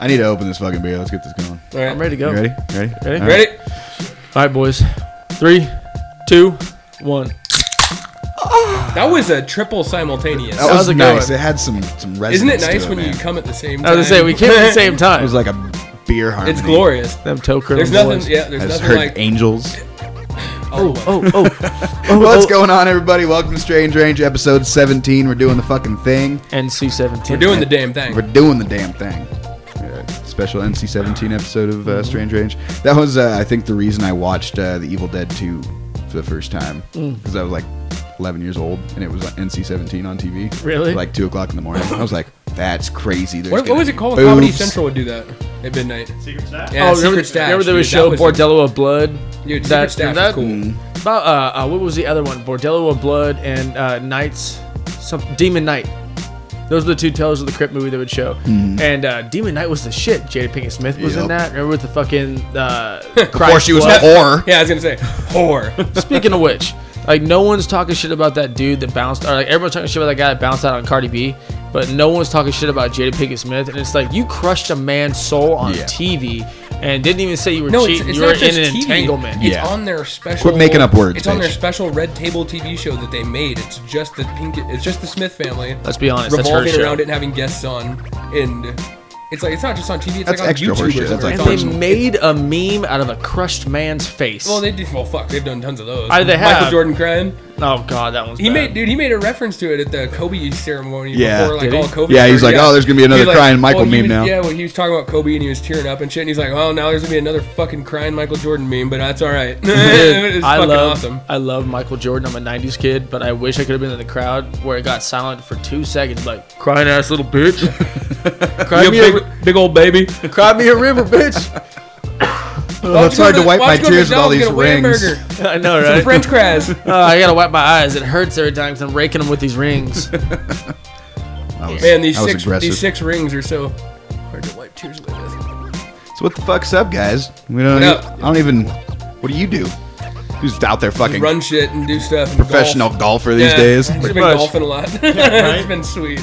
I need to open this fucking beer. Let's get this going. All right. I'm ready to go. You ready? Ready? Ready? All right. Ready? All right, boys. Three, two, one. That was a triple simultaneous. That was, was a good nice. one. It had some some resonance. Isn't it to nice when you come at the same time? I was gonna say we came at the same time. It was like a beer harmony. It's glorious. Them toe There's nothing. boys. Yeah, there's I just nothing heard like. angels. Oh, Oh, oh, oh, oh. What's oh. going on, everybody? Welcome to Strange Range, episode 17. We're doing the fucking thing. NC-17. We're doing the damn thing. We're doing the damn thing. Special NC-17 episode of uh, Strange Range. That was, uh, I think, the reason I watched uh, The Evil Dead 2 for the first time Mm. because I was like 11 years old and it was NC-17 on TV. Really? Like two o'clock in the morning. I was like, that's crazy. There's What, what gonna was be it called? Comedy boobs. Central would do that at midnight. Secret Stash? Yeah, oh, Secret remember, Stash. remember there was a dude, show that Bordello of Blood? Dude, Secret Stash that- was cool. About uh, uh, what was the other one? Bordello of Blood and uh, Knights, some Demon Knight. Those were the two Tales of the Crypt movie they would show. And uh, Demon Knight was the shit. Jada Pinkett Smith was in that. Remember with the fucking uh, Before she was a blood? whore. Yeah, I was gonna say whore. Speaking of which, like no one's talking shit about that dude that bounced, or like everyone's talking shit about that guy that bounced out on Cardi B, but no one's talking shit about Jada Pinkett Smith. And it's like you crushed a man's soul on Yeah. TV and didn't even say you were No, cheating. it's you were not just in an TV. entanglement. It's Yeah. on their special. Quit making up words, It's on their special Red Table TV show that they made. It's just the pink. It's just the Smith family Let's be honest, that's her revolving show. around it and having guests on, and it's like it's not just on TV. It's That's like on extra YouTube. horseshit. That's like. And It's they made a meme out of a crushed man's face. Well, they did. Well, fuck, they've done tons of those. I- they Michael have. Jordan crying. Oh god, that one's He bad. made, dude. He made a reference to it at the Kobe ceremony Yeah. before, like Did he? all COVID. Yeah, he's started. like, "Oh, there's gonna be another like- crying Michael well, meme was- now." Yeah, well, he was talking about Kobe and he was tearing up and shit. And he's like, "Oh, now there's gonna be another fucking crying Michael Jordan meme, but that's all right." it's I love awesome. I love Michael Jordan. I'm a '90s kid, but I wish I could have been in the crowd where it got silent for two seconds, like crying ass little bitch. cry, You me a, big, big old baby. cry me a river, bitch. Oh, it's hard to wipe my tears with all these rings. I know, Some right? French crabs. Oh, I gotta wipe my eyes. It hurts every time because I'm raking them with these rings. Was, Man, these six aggressive. these six rings are so hard to wipe tears away with. So what the fuck's up, guys? We don't. What I don't even. What do you do? Who's out there fucking Run shit and do stuff. And professional golf. golfer these Yeah, days? I've been golfing a lot. Yeah, it's been sweet.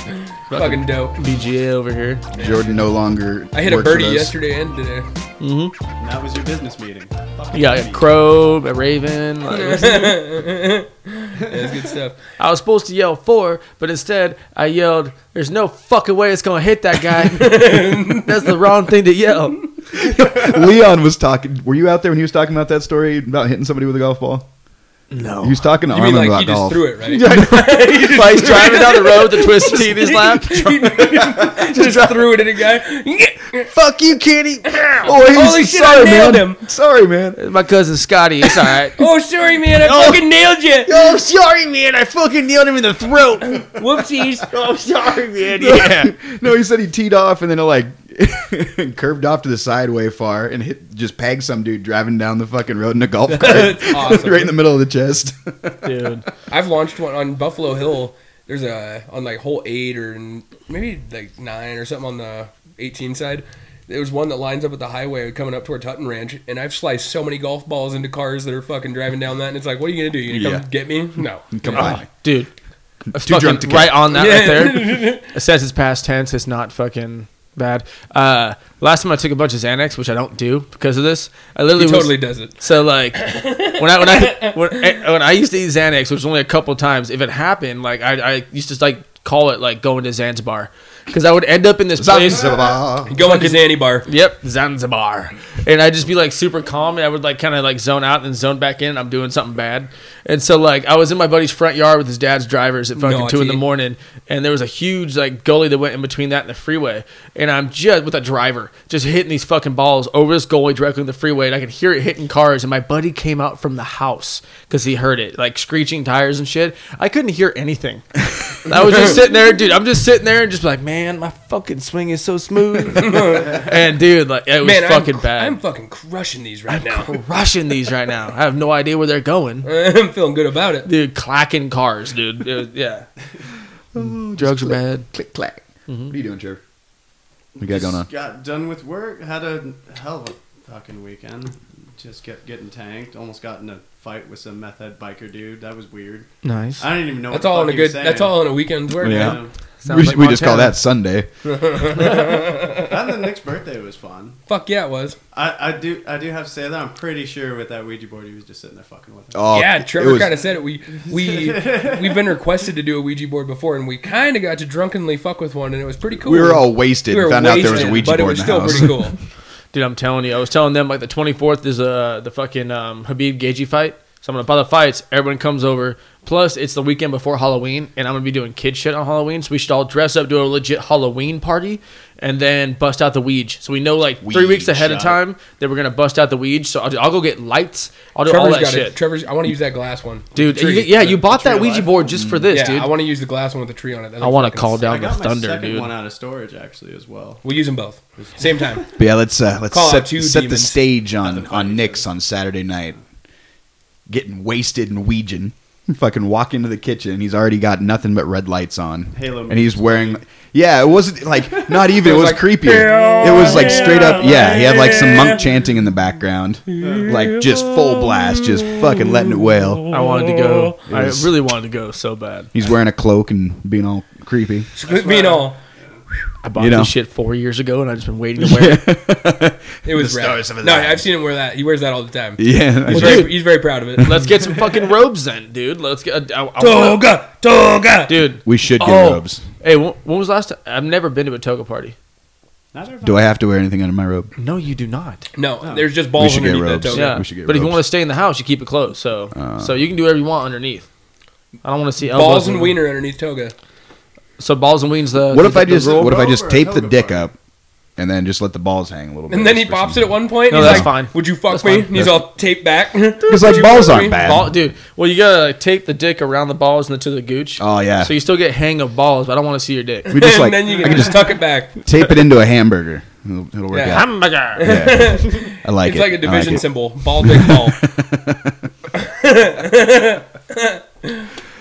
Fucking dope. PGA over here. Jordan no longer. I hit a works with birdie us. yesterday and today. And that was your business meeting. Fucking You got a meeting. crow, a raven. like- Yeah, it's good stuff. I was supposed to yell four, but instead I yelled, "There's no fucking way it's gonna hit that guy." That's the wrong thing to yell. Leon was talking. Were you out there when he was talking about that story about hitting somebody with a golf ball? No. He was talking to You mean like about he just golf. threw it, right? Like he's driving down the road with the twisted tea in his lap. just threw it at a guy. Fuck you, Kenny. Oh, he's Holy shit, sorry, I nailed man. him. Sorry, man. My cousin Scotty. It's all right. Oh, sorry, man. I fucking nailed you. Oh, sorry, man. I fucking nailed him in the throat. Whoopsies. Oh, sorry, man. Yeah. no, he said he teed off and then it like curved off to the side way far and hit just pegged some dude driving down the fucking road in a golf cart That's awesome. right in the middle of the chest. Dude. I've launched one on Buffalo Hill. There's a on like hole eight or maybe like nine or something on the 18 side. There was one that lines up with the highway coming up toward Tutton Ranch, and I've sliced so many golf balls into cars that are fucking driving down that, and it's like, what are you gonna do? You gonna Yeah. come get me? No. Come Yeah. on. Ah, dude. Too drunk to get right on that right there. It says it's past tense. It's not fucking bad. Uh, last time I took a bunch of Xanax, which I don't do because of this. I literally He was- totally does it. So like when I when I when, I- when I used to eat Xanax, which was only a couple times, if it happened, like I, I used to like call it like going to Zanzibar because I would end up in this place. Zanzibar. Go into Zanny Bar. Yep, Zanzibar, and I'd just be like super calm, and I would like kind of like zone out and zone back in. And I'm doing something bad, and so like I was in my buddy's front yard with his dad's drivers at fucking two in the morning, and there was a huge like gully that went in between that and the freeway, and I'm just with a driver just hitting these fucking balls over this gully directly in the freeway, and I could hear it hitting cars, and my buddy came out from the house because he heard it like screeching tires and shit. I couldn't hear anything. I was just sitting there, dude. I'm just sitting there and just like, man, my fucking swing is so smooth. and dude, like it was Man, fucking I'm, bad. I'm fucking crushing these right now. crushing these right now. I have no idea where they're going. I'm feeling good about it. Dude, clacking cars, dude. It was- yeah. Drugs are bad. Click clack. Mm-hmm. What are you doing, Trevor? What you got going on? Got done with work. Had a hell of a fucking weekend. Just kept getting tanked. Almost got in a fight with some meth head biker dude. That was weird. Nice. I didn't even know. That's what all fuck in a good. That's all in a weekend's work. Yeah. man. Sounds we like we just call that Sunday. And then Nick's birthday was fun. Fuck yeah, it was. I, I do I do have to say that I'm pretty sure with that Ouija board he was just sitting there fucking with it. Oh, yeah, Trevor was- kind of said it. We we we've been requested to do a Ouija board before, and we kind of got to drunkenly fuck with one, and it was pretty cool. We were all wasted. We were and found out there was a wasted, Ouija but it board was in the still house. pretty cool. Dude, I'm telling you, I was telling them like the 24th is uh, the fucking um, Khabib Gaethje fight. So I'm gonna buy the fights. Everyone comes over. Plus, it's the weekend before Halloween, and I'm gonna be doing kid shit on Halloween. So we should all dress up, do a legit Halloween party, and then bust out the Ouija. So we know like three weeks ahead of time that we're gonna bust out the Ouija. So I'll, I'll go get lights. I'll do all Trevor's that got shit, it. Trevor's. I want to use that glass one, dude. Tree. you- yeah, you bought that Ouija light? board just for this, yeah, dude. I want to use the glass one with the tree on it. That I looks wanna fucking call sick. down I got my thunder, second dude. one out of storage actually as well. We'll use them both same time. But yeah, let's uh, let's Call out set, two set the demons. stage on Nothing on Nick's on Saturday night. Getting wasted and Ouijin. Fucking walk into the kitchen and he's already got nothing but red lights on. Halo And he's music wearing Yeah, it wasn't like not even it It was was like, creepy. It was like straight up yeah, he had like some monk chanting in the background. Like just full blast, just fucking letting it wail. I wanted to go. It I really wanted to go so bad. He's wearing a cloak and being all creepy. Being all, I bought You know. this shit four years ago, and I've just been waiting to wear it. it was The rad. stars of his No, eyes. I've seen him wear that. He wears that all the time. Yeah. He's, Well, very, dude. he's very proud of it. Let's get some fucking robes then, dude. Let's get. I, I wanna- Toga, toga. dude. we should get Oh, robes. hey, when, when was the last time? I've never been to a toga party. Do I have to wear anything under my robe? No, you do not. No, there's just balls should get underneath that toga. Yeah, we should get but if you want to stay in the house, you keep it closed. So, Uh. so you can do whatever you want underneath. I don't want to see elbows Balls and wiener underneath toga. So balls and weens. The What if the- I just what if I just tape the dick up and then just let the balls hang a little bit? And then he pops it at one point. No, he's that's like, fine. Would you fuck That's me? fine. And he's That's- all taped back. Because like balls aren't me? bad. Ball, dude. Well, you gotta like, tape the dick around the balls and then to the gooch. Oh yeah. So you still get hang of balls, but I don't want to see your dick. we just like and then you I can can just just tuck it back. tape it into a hamburger. It'll, it'll work Yeah. out. Hamburger. Yeah. I like It's it. It's like a division it. symbol. Ball, dick, ball.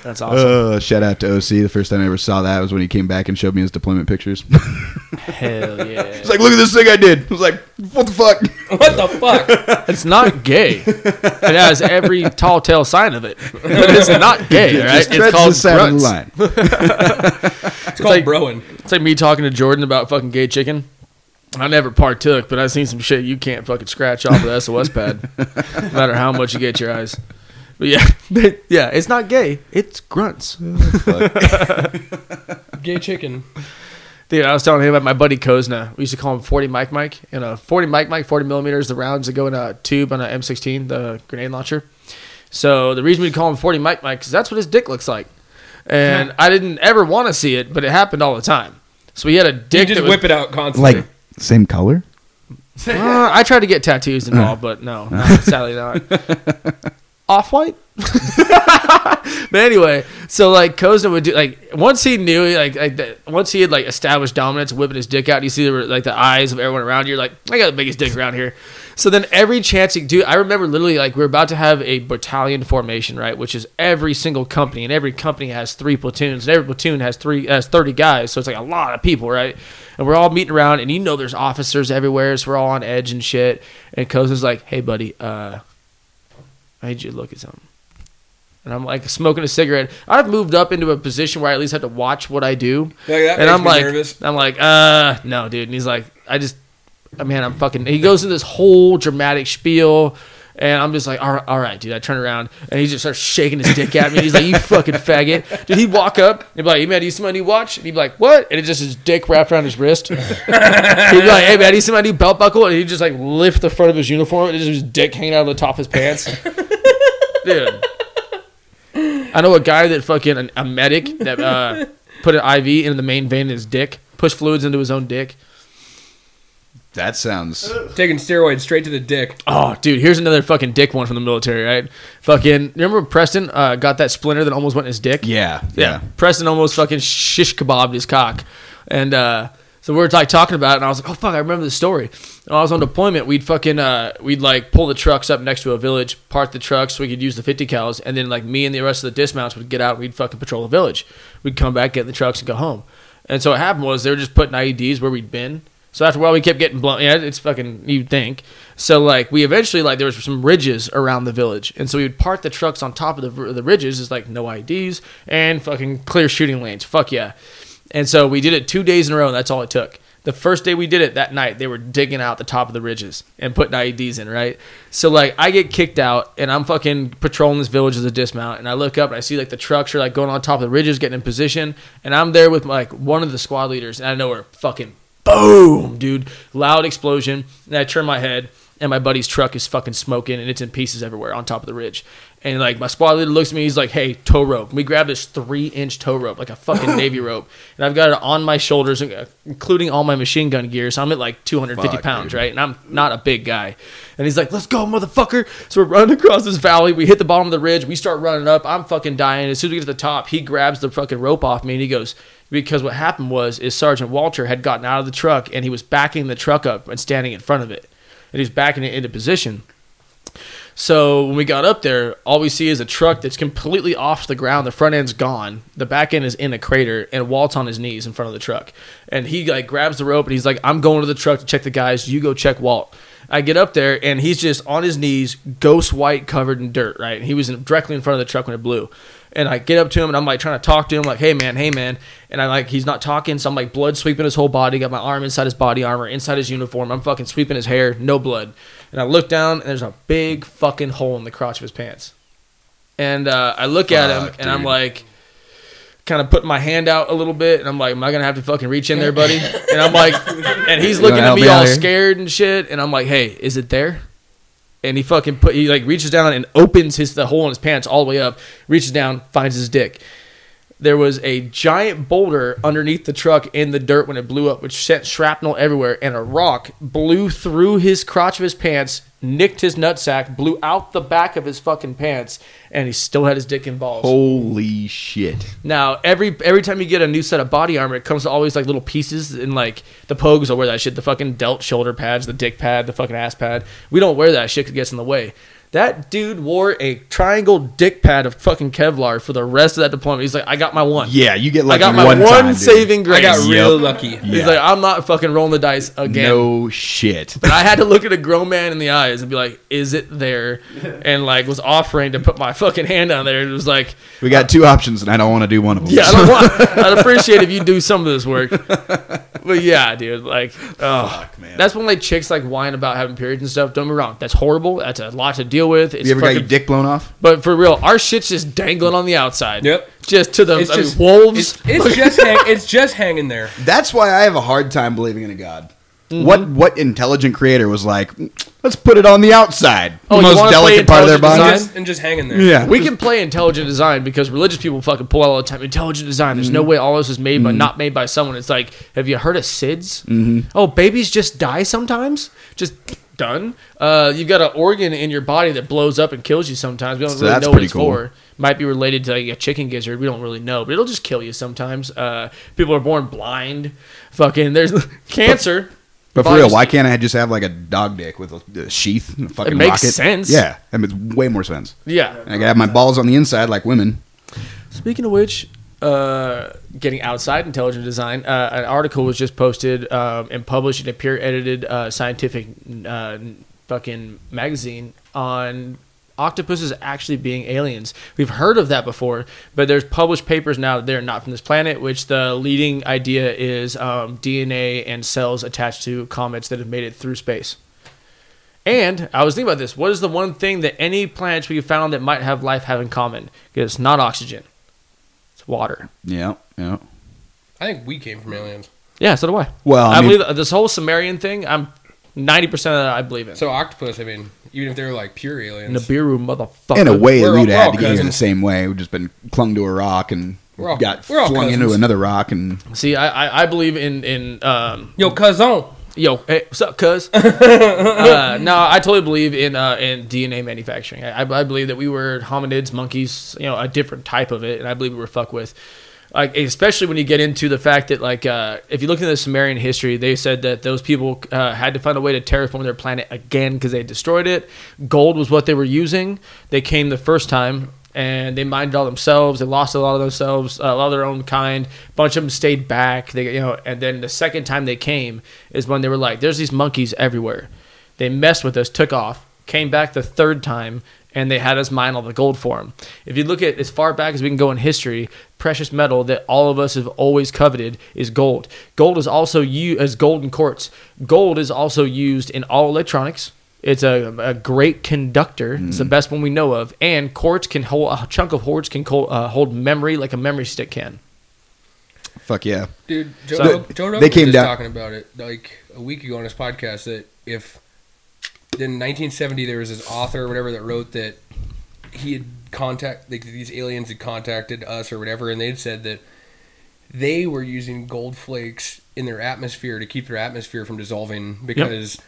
That's awesome. Uh, shout out to OC. The first time I ever saw that was when he came back and showed me his deployment pictures. Hell yeah. He's like, "Look at this thing I did." I was like, "What the fuck?" what the fuck? It's not gay. It has every tall tale sign of it. But it's not gay, Just right? It's called the side of the grunts. line. It's called like- broing. It's like me talking to Jordan about fucking gay chicken. I never partook, but I've seen some shit you can't fucking scratch off of the SOS pad, no matter how much you get your eyes. But yeah, yeah, it's not gay. It's grunts. Gay chicken. Dude, I was telling him about my buddy Kozna. We used to call him 40 Mike Mike. You a 40 Mike Mike, 40 millimeters, the rounds that go in a tube on a M16, the grenade launcher. So the reason we call him 40 Mike Mike is that's what his dick looks like. And I didn't ever want to see it, but it happened all the time. So he had a You dick just that was, whip it out constantly. Like same color. Uh, I tried to get tattoos and all, but no, no sadly not. Off white. but anyway, so like Kozna would do like once he knew like, like that, once he had like established dominance, whipping his dick out, you see the, like the eyes of everyone around you. Like, I got the biggest dick around here. So then every chance he do, I remember literally like we are about to have a battalion formation, right? Which is every single company, and every company has three platoons, and every platoon has three has thirty guys, so it's like a lot of people, right? And we're all meeting around, and you know there's officers everywhere, so we're all on edge and shit. And Koza's like, "Hey, buddy, uh, I need you to look at something." And I'm like smoking a cigarette. I've moved up into a position where I at least have to watch what I do. That and makes I'm me like, nervous. I'm like, uh, no, dude. And he's like, I just, man, I'm fucking. He goes into this whole dramatic spiel. And I'm just like, all right, all right, dude. I turn around and he just starts shaking his dick at me. He's like, you fucking faggot. Dude, he'd walk up and be like, hey, man, do you see my new watch? And he'd be like, what? And it's just his dick wrapped around his wrist. he'd be like, hey, man, do you see my new belt buckle? And he'd just like lift the front of his uniform and just his dick hanging out of the top of his pants. dude. I know a guy that fucking, a medic that uh, put an IV in the main vein in his dick, pushed fluids into his own dick. That sounds. Taking steroids straight to the dick. Oh, dude, here's another fucking dick one from the military, right? Fucking, remember when Preston uh, got that splinter that almost went in his dick? Yeah. yeah. Yeah. Preston almost fucking shish kebabbed his cock, and uh, so we were like talking about it, and I was like, oh fuck, I remember the story. When I was on deployment, we'd fucking uh, we'd like pull the trucks up next to a village, park the trucks so we could use the 50 cals, and then like me and the rest of the dismounts would get out, and we'd fucking patrol the village. We'd come back, get in the trucks, and go home. And so what happened was they were just putting IEDs where we'd been. So after a while, we kept getting blown. Yeah, it's fucking. You'd think. So like we eventually like there was some ridges around the village, and so we would park the trucks on top of the the ridges. Is like no IEDs and fucking clear shooting lanes. Fuck yeah. And so we did it two days in a row, and that's all it took. The first day we did it that night, they were digging out the top of the ridges and putting IEDs in, right? So like I get kicked out and I'm fucking patrolling this village as a dismount and I look up and I see like the trucks are like going on top of the ridges, getting in position, and I'm there with like one of the squad leaders and I know we're fucking boom, dude, loud explosion, and I turn my head and my buddy's truck is fucking smoking and it's in pieces everywhere on top of the ridge. And like my squad leader looks at me, he's like, "Hey, tow rope." We grab this three-inch tow rope, like a fucking navy rope, and I've got it on my shoulders, uh, including all my machine gun gear. So I'm at like 250 Fuck, pounds, dude. right? And I'm not a big guy. And he's like, "Let's go, motherfucker!" So we're running across this valley. We hit the bottom of the ridge. We start running up. I'm fucking dying. As soon as we get to the top, he grabs the fucking rope off me and he goes, because what happened was is Sergeant Walter had gotten out of the truck and he was backing the truck up and standing in front of it, and he's backing it into position. So when we got up there, all we see is a truck that's completely off the ground. The front end's gone. The back end is in a crater, and Walt's on his knees in front of the truck. And he like grabs the rope and he's like, "I'm going to the truck to check the guys. You go check Walt." I get up there and he's just on his knees, ghost white, covered in dirt. Right, and he was in, directly in front of the truck when it blew. And I get up to him and I'm like trying to talk to him, like, "Hey man, hey man," and I like he's not talking, so I'm like blood sweeping his whole body. Got my arm inside his body armor, inside his uniform. I'm fucking sweeping his hair, no blood. And I look down and there's a big fucking hole in the crotch of his pants. And uh, I look at him Fuck, and I'm like, kind of putting my hand out a little bit, and I'm like, "Am I gonna have to fucking reach in there, buddy?" And I'm like, and he's looking at me me all here? scared and shit, and I'm like, "Hey, is it there?" And he fucking put he like reaches down and opens his the hole in his pants all the way up, reaches down, finds his dick. There was a giant boulder underneath the truck in the dirt when it blew up, which sent shrapnel everywhere, and a rock blew through his crotch of his pants, nicked his nutsack, blew out the back of his fucking pants, and he still had his dick and balls. Holy shit! Now every every time you get a new set of body armor, it comes to always like little pieces, and like the pogues will wear that shit. The fucking delt shoulder pads, the dick pad, the fucking ass pad. We don't wear that shit it gets in the way. That dude wore a triangle dick pad of fucking Kevlar for the rest of that deployment. He's like, I got my one. Yeah, you get lucky. I got my one, one, time, saving grace. I got real Yep. lucky. Yeah. He's like, I'm not fucking rolling the dice again. No shit. But I had to look at a grown man in the eyes and be like, "Is it there?" And like was offering to put my fucking hand on there. It was like, We got two options, and I don't want to do one of them. yeah, I don't want, I'd appreciate if you do some of this work. But yeah, dude, like, oh, Fuck, man. that's when like chicks like whine about having periods and stuff. Don't get me wrong, that's horrible. That's a lot to deal with. It's you ever got your dick blown off? but for real, our shit's just dangling on the outside. Yep. Just to the It's I mean, wolves. It's, it's just hang, it's just hanging there. That's why I have a hard time believing in a god. Mm-hmm. What what intelligent creator was like? Let's put it on the outside, Oh, the most delicate part of their body. design? Just, and just hanging there. Yeah, we can play intelligent design because religious people fucking pull out all the time. Intelligent design. There's Mm-hmm. no way all this is made by not made by someone. It's like, have you heard of SIDS? Mm-hmm. Oh, babies just die sometimes. Just done. Uh, you've got an organ in your body that blows up and kills you sometimes. We don't So really that's know what it's cool. for. Might be related to like a chicken gizzard. We don't really know, but it'll just kill you sometimes. Uh, people are born blind. Fucking there's cancer. But for Bodies- real, why can't I just have like a dog dick with a, a sheath and a fucking makes rocket? sense. Yeah, that makes way more sense. Yeah. And I can have my balls on the inside like women. Speaking of which, uh, getting outside intelligent design, uh, an article was just posted um, and published in a peer-edited uh, scientific uh, fucking magazine on octopuses actually being aliens. We've heard of that before, but there's published papers now that they're not from this planet, which the leading idea is um, DNA and cells attached to comets that have made it through space. And I was thinking about this. What is the one thing that any planets we found that might have life have in common? Because it's not oxygen. It's water. Yeah, yeah. I think we came from aliens. Yeah, so do I. Well, I I, mean- believe this whole Sumerian thing. I'm ninety percent of that. I believe in. So octopus, I mean, even if they were like pure aliens, Nibiru, motherfucker. In a way, We're all- we'd we're have all to get here the cousins. same way. We've just been clung to a rock and We're all- got we're all flung into cousins. another rock and See, I, I, I believe in in um, yo, cousin. yo, hey, what's up, cuz? uh, no, I totally believe in uh, in DNA manufacturing. I, I believe that we were hominids, monkeys, you know, a different type of it, and I believe we were fucked with. Like, especially when you get into the fact that, like, uh, if you look into the Sumerian history, they said that those people uh, had to find a way to terraform their planet again because they destroyed it. Gold was what they were using. They came the first time and they mined it all themselves. They lost a lot of themselves, uh, a lot of their own kind. A bunch of them stayed back. They, you know, and then the second time they came is when they were like, "There's these monkeys everywhere." They messed with us, took off, came back the third time, and they had us mine all the gold for them. If you look at as far back as we can go in history, precious metal that all of us have always coveted is gold. Gold is also used as gold in quartz. Gold is also used in all electronics. It's a, a great conductor. It's the best one we know of. And quartz can hold a chunk of quartz can hold, uh, hold memory like a memory stick can. Fuck yeah. Dude, Joe, So- Joe Rogan They was came just down- talking about it like a week ago on his podcast that if in 1970 there was this author or whatever that wrote that he had contact like these aliens had contacted us or whatever, and they'd said that they were using gold flakes in their atmosphere to keep their atmosphere from dissolving because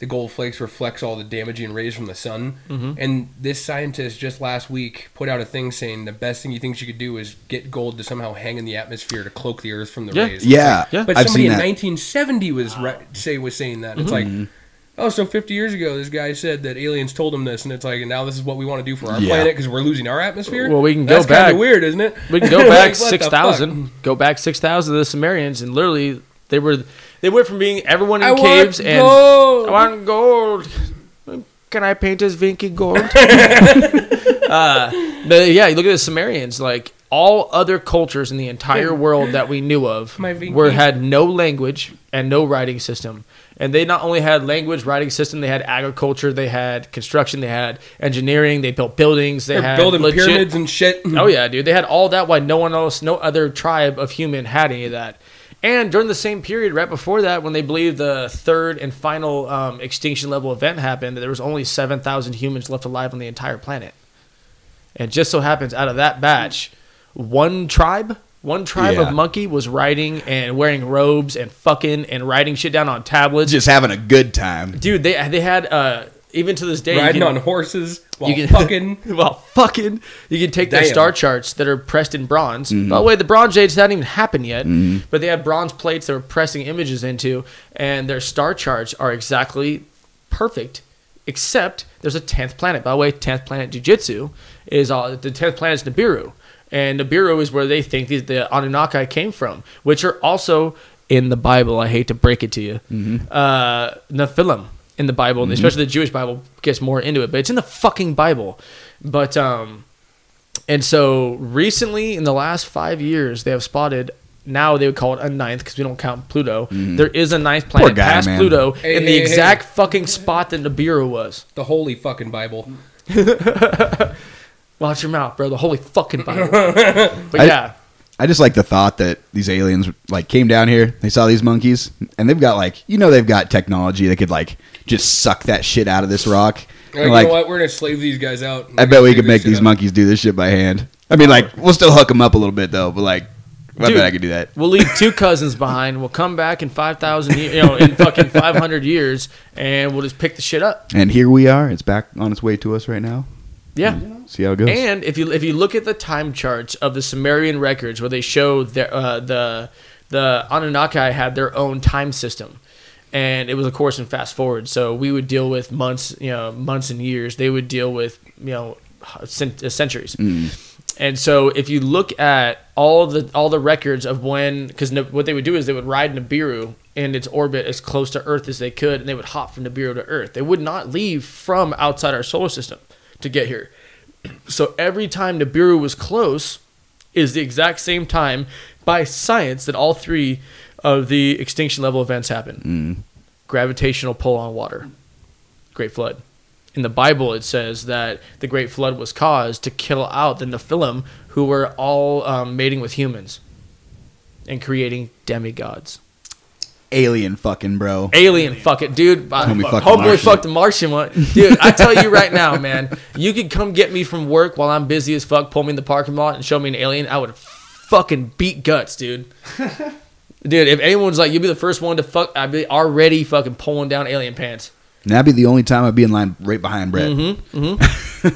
the gold flakes reflects all the damaging rays from the sun. Mm-hmm. And this scientist just last week put out a thing saying the best thing he thinks you could do is get gold to somehow hang in the atmosphere to cloak the earth from the Yeah. rays. Yeah, Yeah. But I've somebody seen in that. 1970 was ri- say was saying that. It's Mm-hmm. like, oh, so 50 years ago, this guy said that aliens told him this, and it's like, and now this is what we want to do for our Yeah. planet because we're losing our atmosphere. Well, we can go That's kind back- of weird, isn't it? We can go back the six thousand. Go back six thousand to the Sumerians, and literally they were they went from being everyone in I caves and gold. I want gold. Can I paint as Vinky gold? uh, but yeah, you look at the Sumerians. Like all other cultures in the entire world that we knew of, were had no language and no writing system. And they not only had language, writing system, they had agriculture, they had construction, they had engineering, they built buildings, they They're had building legit- pyramids and shit. Oh yeah, dude. They had all that. Why no one else, no other tribe of human had any of that. And during the same period, right before that, when they believed the third and final um, extinction level event happened, there was only seven thousand humans left alive on the entire planet. And just so happens, out of that batch, one tribe, one tribe Yeah. of monkey was riding and wearing robes and fucking and writing shit down on tablets. Just having a good time. Dude, they they had uh, even to this day you Riding can- on horses while you can fucking. well, fucking, you can take their star charts that are pressed in bronze. Mm-hmm. By the way, the Bronze Age hadn't even happened yet, but they had bronze plates they were pressing images into, and their star charts are exactly perfect, except there's a tenth planet. By the way, tenth planet Jujitsu is all the tenth planet is Nibiru, and Nibiru is where they think the, the Anunnaki came from, which are also in the Bible. I hate to break it to you, Mm-hmm. uh, Nephilim in the Bible, and especially the Jewish Bible gets more into it, but it's in the fucking Bible. But um, and so recently in the last five years, they have spotted. Now they would call it a ninth because we don't count Pluto. There is a ninth planet Mm-hmm. guy, past man. Pluto Hey, in the hey, hey. exact fucking spot that Nibiru was. The holy fucking Bible. Watch your mouth, bro. The holy fucking Bible. but I- yeah, I just like the thought that these aliens like came down here, they saw these monkeys, and they've got like you know they've got technology that could like just suck that shit out of this rock. Like, And, you like know what? We're gonna slave these guys out. I bet we could make these monkeys do this shit by hand. I mean, like we'll still hook them up a little bit though, but like I Dude. bet I could do that. we'll leave two cousins behind. We'll come back in five thousand, you know, in fucking five hundred years, and we'll just pick the shit up. And here we are. It's back on its way to us right now. Yeah. See how it goes. And if you if you look at the time charts of the Sumerian records, where they show their, uh, the the Anunnaki had their own time system, and it was of course in fast forward. So we would deal with months, you know, months and years. They would deal with you know cent- uh, centuries. And so if you look at all the all the records of when, because what they would do is they would ride Nibiru in its orbit as close to Earth as they could, and they would hop from Nibiru to Earth. They would not leave from outside our solar system to get here. So every time Nibiru was close is the exact same time by science that all three of the extinction level events happen. Gravitational pull on water. Great flood. In the Bible, it says that the Great Flood was caused to kill out the Nephilim, who were all um, mating with humans and creating demigods. Alien fucking bro. Alien, fuck it, dude. Homie Fuck- fucked a Homeboy Martian. fucked a Martian one, dude. I tell you right now, man. You could come get me from work while I'm busy as fuck, pull me in the parking lot, and show me an alien. I would fucking beat guts, dude. Dude, if anyone's like, you'll be the first one to fuck, I'd be already fucking pulling down alien pants. And that'd be the only time I'd be in line right behind Brett. Mm-hmm, mm-hmm.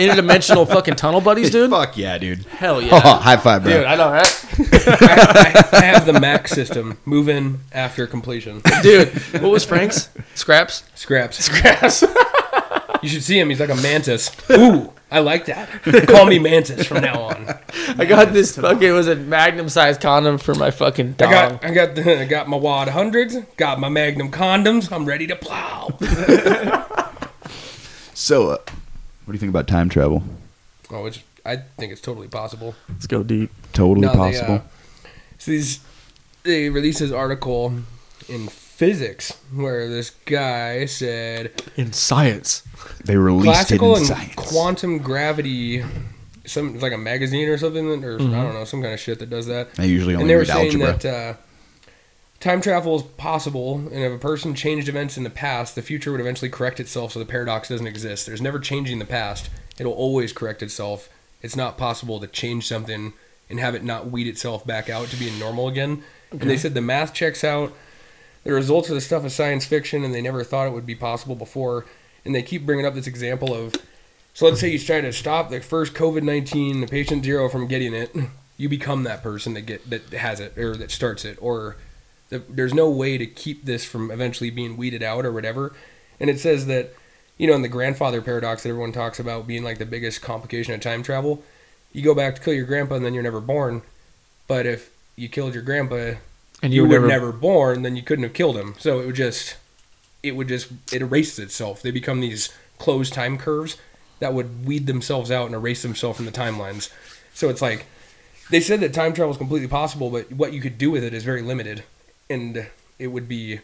Interdimensional fucking tunnel buddies, dude. Fuck yeah, dude. Hell yeah. Oh, yeah, high five, bro. dude. I know, right? I, I have the Mac system. Move in after completion. Dude, what was Frank's scraps? Scraps. Scraps. You should see him. He's like a mantis. Ooh, I like that. Call me mantis from now on. I got this fucking it was a magnum sized condom for my fucking I got, I got, the, I got my wad hundreds. Got my Magnum condoms. I'm ready to plow. So, uh, What do you think about time travel? Oh, it's I think it's totally possible. Let's go deep. Totally No, they, possible. uh, so these they released this article in physics where this guy said In science. they released classical it in and science. quantum gravity some it's like a magazine or something or Mm-hmm. I don't know some kind of shit that does that. I usually and only they were read saying algebra. that uh, time travel is possible, and if a person changed events in the past, the future would eventually correct itself, so the paradox doesn't exist. There's never changing the past; it'll always correct itself. It's not possible to change something and have it not weed itself back out to being normal again. And they said the math checks out. The results of the stuff is science fiction, and they never thought it would be possible before. And they keep bringing up this example of, so let's say you try to stop the first COVID nineteen, the patient zero from getting it, you become that person that get that has it or that starts it, or the, there's no way to keep this from eventually being weeded out or whatever. And it says that, you know, in the grandfather paradox that everyone talks about being like the biggest complication of time travel, you go back to kill your grandpa and then you're never born. But if you killed your grandpa And you, you, were were never, born, then you couldn't have killed him. So it would just, it would just, it erases itself. They become these closed time curves that would weed themselves out and erase themselves from the timelines. So it's like, they said that time travel is completely possible, but what you could do with it is very limited. And it would be,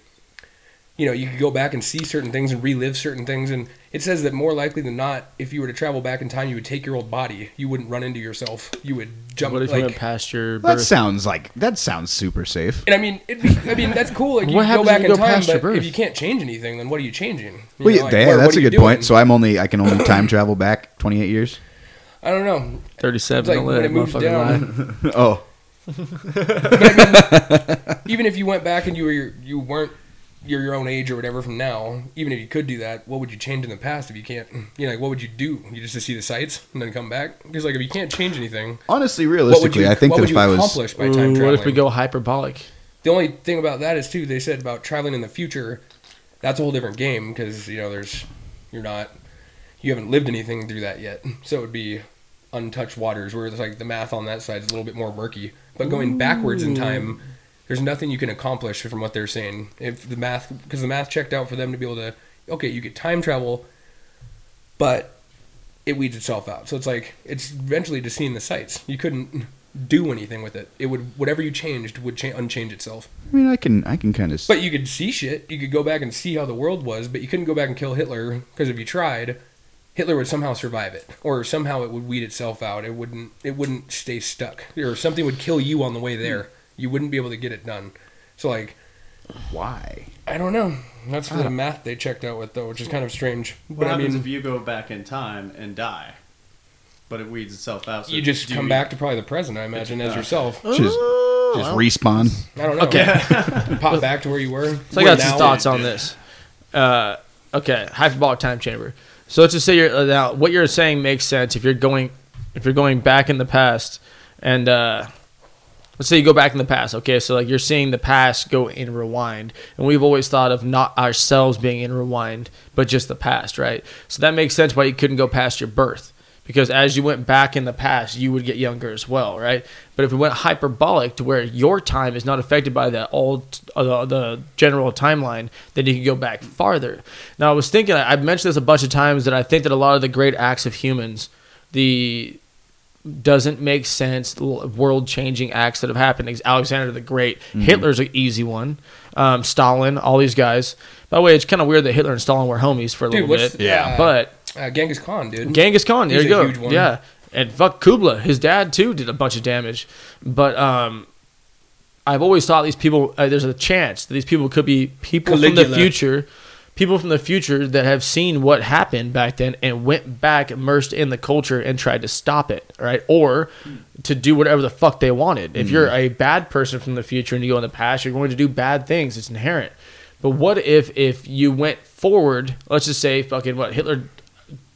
you know, you could go back and see certain things and relive certain things. And it says that more likely than not, if you were to travel back in time, you would take your old body. You wouldn't run into yourself. You would jump. What if like, you went past your that sounds like that sounds super safe. And I mean, it'd be, I mean, that's cool. Like you What can go back if you in go time, past your but if you can't change anything, then what are you changing? You Well, know, yeah, like, yeah, that's a are you good point. So I'm only I can only time travel back 28 years. I don't know. 37 like when it moves motherfucker down. lie. oh, Even if you went back and you were you weren't you're your own age or whatever from now, even if you could do that, what would you change in the past if you can't? You know, like what would you do? You just to see the sights and then come back? Because like if you can't change anything, honestly, realistically, you? I think that if I was accomplish by time Ooh, traveling? what if we go hyperbolic? The only thing about that is too. They said about traveling in the future. That's a whole different game because you know there's you're not you haven't lived anything through that yet. So it would be untouched waters where it's like the math on that side is a little bit more murky. But going backwards in time, there's nothing you can accomplish from what they're saying. If the math because the math checked out for them to be able to okay, you get time travel, but it weeds itself out. So it's like it's eventually just seeing the sights. You couldn't do anything with it. It would whatever you changed would cha- unchange itself. I mean, I can I can kind of. But you could see shit. You could go back and see how the world was, but you couldn't go back and kill Hitler because if you tried, Hitler would somehow survive it, or somehow it would weed itself out. It wouldn't. It wouldn't stay stuck, or something would kill you on the way there. You wouldn't be able to get it done. So like, why? I don't know. That's for the math they checked out with though, which is kind of strange. What But I happens mean, if you go back in time and die, but it weeds itself out? So you just do come back to probably the present, I imagine, as yourself. Just just respawn. I don't know. Okay. Pop back to where you were. So I got some thoughts on this. Uh, okay, hyperbolic time chamber. So let's just say you're uh, now what you're saying makes sense if you're going if you're going back in the past and uh, let's say you go back in the past. Okay, so like you're seeing the past go in rewind, and we've always thought of not ourselves being in rewind, but just the past, right? So that makes sense why you couldn't go past your birth. Because as you went back in the past, you would get younger as well, right? But if we went hyperbolic to where your time is not affected by the old, uh, the, general timeline, then you can go back farther. Now, I was thinking, I've mentioned this a bunch of times that I think that a lot of the great acts of humans, the doesn't make sense world changing acts that have happened. Alexander the Great, Hitler's an easy one. Um, Stalin, all these guys. By the way, it's kind of weird that Hitler and Stalin were homies for a Dude, little what's bit. yeah? But uh, Genghis Khan, dude. Genghis Khan, there He's you a go. huge one. Yeah. And fuck Kubla, his dad too did a bunch of damage. But um I've always thought these people uh, there's a chance that these people could be people from the future, people from the future that have seen what happened back then and went back immersed in the culture and tried to stop it, right? Or to do whatever the fuck they wanted. If you're mm-hmm. a bad person from the future and you go in the past, you're going to do bad things. It's inherent. But what if if you went forward, let's just say fucking what Hitler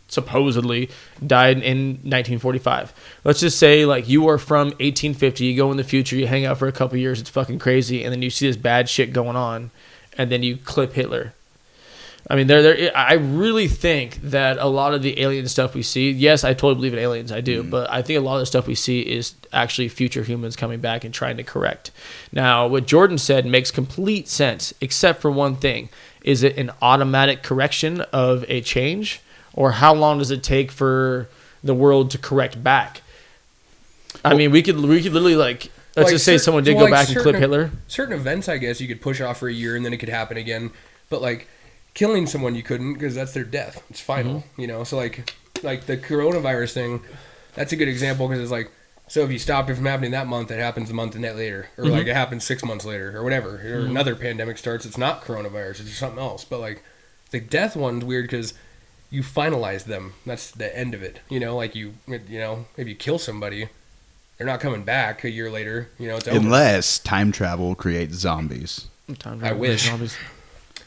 supposedly died in 1945. Let's just say like you are from 1850, you go in the future, you hang out for a couple years, it's fucking crazy, and then you see this bad shit going on, and then you clip Hitler. I mean, there, there. I really think that a lot of the alien stuff we see. Yes, I totally believe in aliens. I do, mm. but I think a lot of the stuff we see is actually future humans coming back and trying to correct. Now, what Jordan said makes complete sense, except for one thing: is it an automatic correction of a change, or how long does it take for the world to correct back? I mean, we could we could literally like let's Like just say someone did well, go like back and clip certain- Hitler. Certain events, I guess, you could push off for a year and then it could happen again. But like killing someone, you couldn't because that's their death. It's final, Mm-hmm. you know. So like, like the coronavirus thing, that's a good example because it's like, so if you stop it from happening that month, it happens a month and that later, or Mm-hmm. like it happens six months later, or whatever, or another pandemic starts. It's not coronavirus; it's just something else. But like, the death one's weird because you finalize them. That's the end of it. You know, like you, you know, if you kill somebody, they're not coming back a year later. You know, it's over. Unless time travel creates zombies. Time I wish. zombies.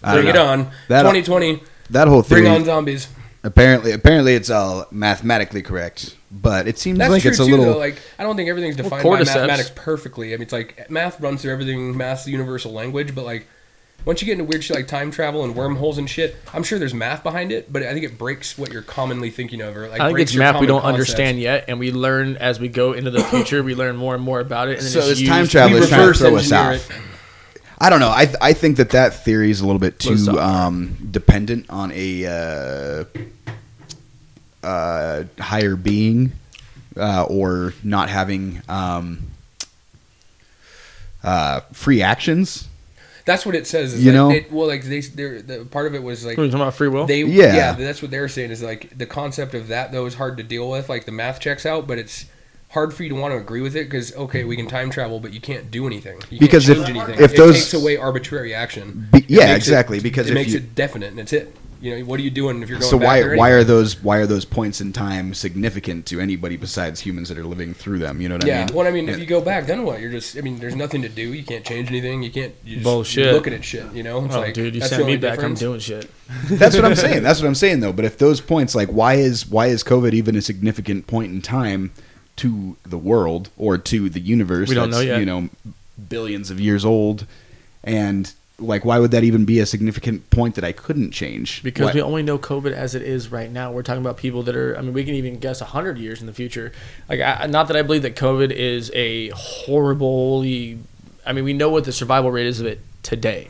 I don't Bring it on. That- 2020. That whole Bring theory. on zombies. apparently, apparently, it's all mathematically correct, but it seems That's like true it's a too. little. Though. Like, I don't think everything's defined Well, by cordyceps. mathematics perfectly. I mean, it's like math runs through everything. Math's the universal language, but like. Once you get into weird shit like time travel and wormholes and shit, I'm sure there's math behind it, but I think it breaks what you're commonly thinking of. Or like I think breaks it's your math we common don't concepts. understand yet, and we learn as we go into the future. we learn more and more about it. And then so it's this used- time travel we is trying to reverse throw us engineer off. I don't know. I th- I think that that theory is a little bit too stop. um, dependent on a uh, uh, higher being uh, or not having um, uh, free actions. That's what it says. Is You like, know? it, well, like they, they're, the part of it was like What are you talking about free will? they, Yeah. yeah. that's what they're saying is like the concept of that though is hard to deal with. Like the math checks out, but it's hard for you to want to agree with it because okay, we can time travel, but you can't do anything. You Because can't if- change anything. if it those- takes away arbitrary action. Be- yeah, makes it- exactly, because it if makes you- it definite and it's it. You know, what are you doing if you're going So back why there why are those why are those points in time significant to anybody besides humans that are living through them? You know what Yeah, I mean? Yeah. well, I mean, if you go back, then what? You're just, I mean, there's nothing to do. You can't change anything. You can't. You just, Bullshit. You're looking at shit. You know, it's oh, like, dude, you sent me back. difference. I'm doing shit. That's what I'm saying. That's what I'm saying though. But if those points, like, why is why is COVID even a significant point in time to the world or to the universe? We don't that's, know yet. You know, billions of years old, and like, why would that even be a significant point that I couldn't change? Because Why- we only know COVID as it is right now. We're talking about people that are. I mean, we can even guess hundred years in the future. Like, I, not that I believe that COVID is a horribly. I mean, we know what the survival rate is of it today.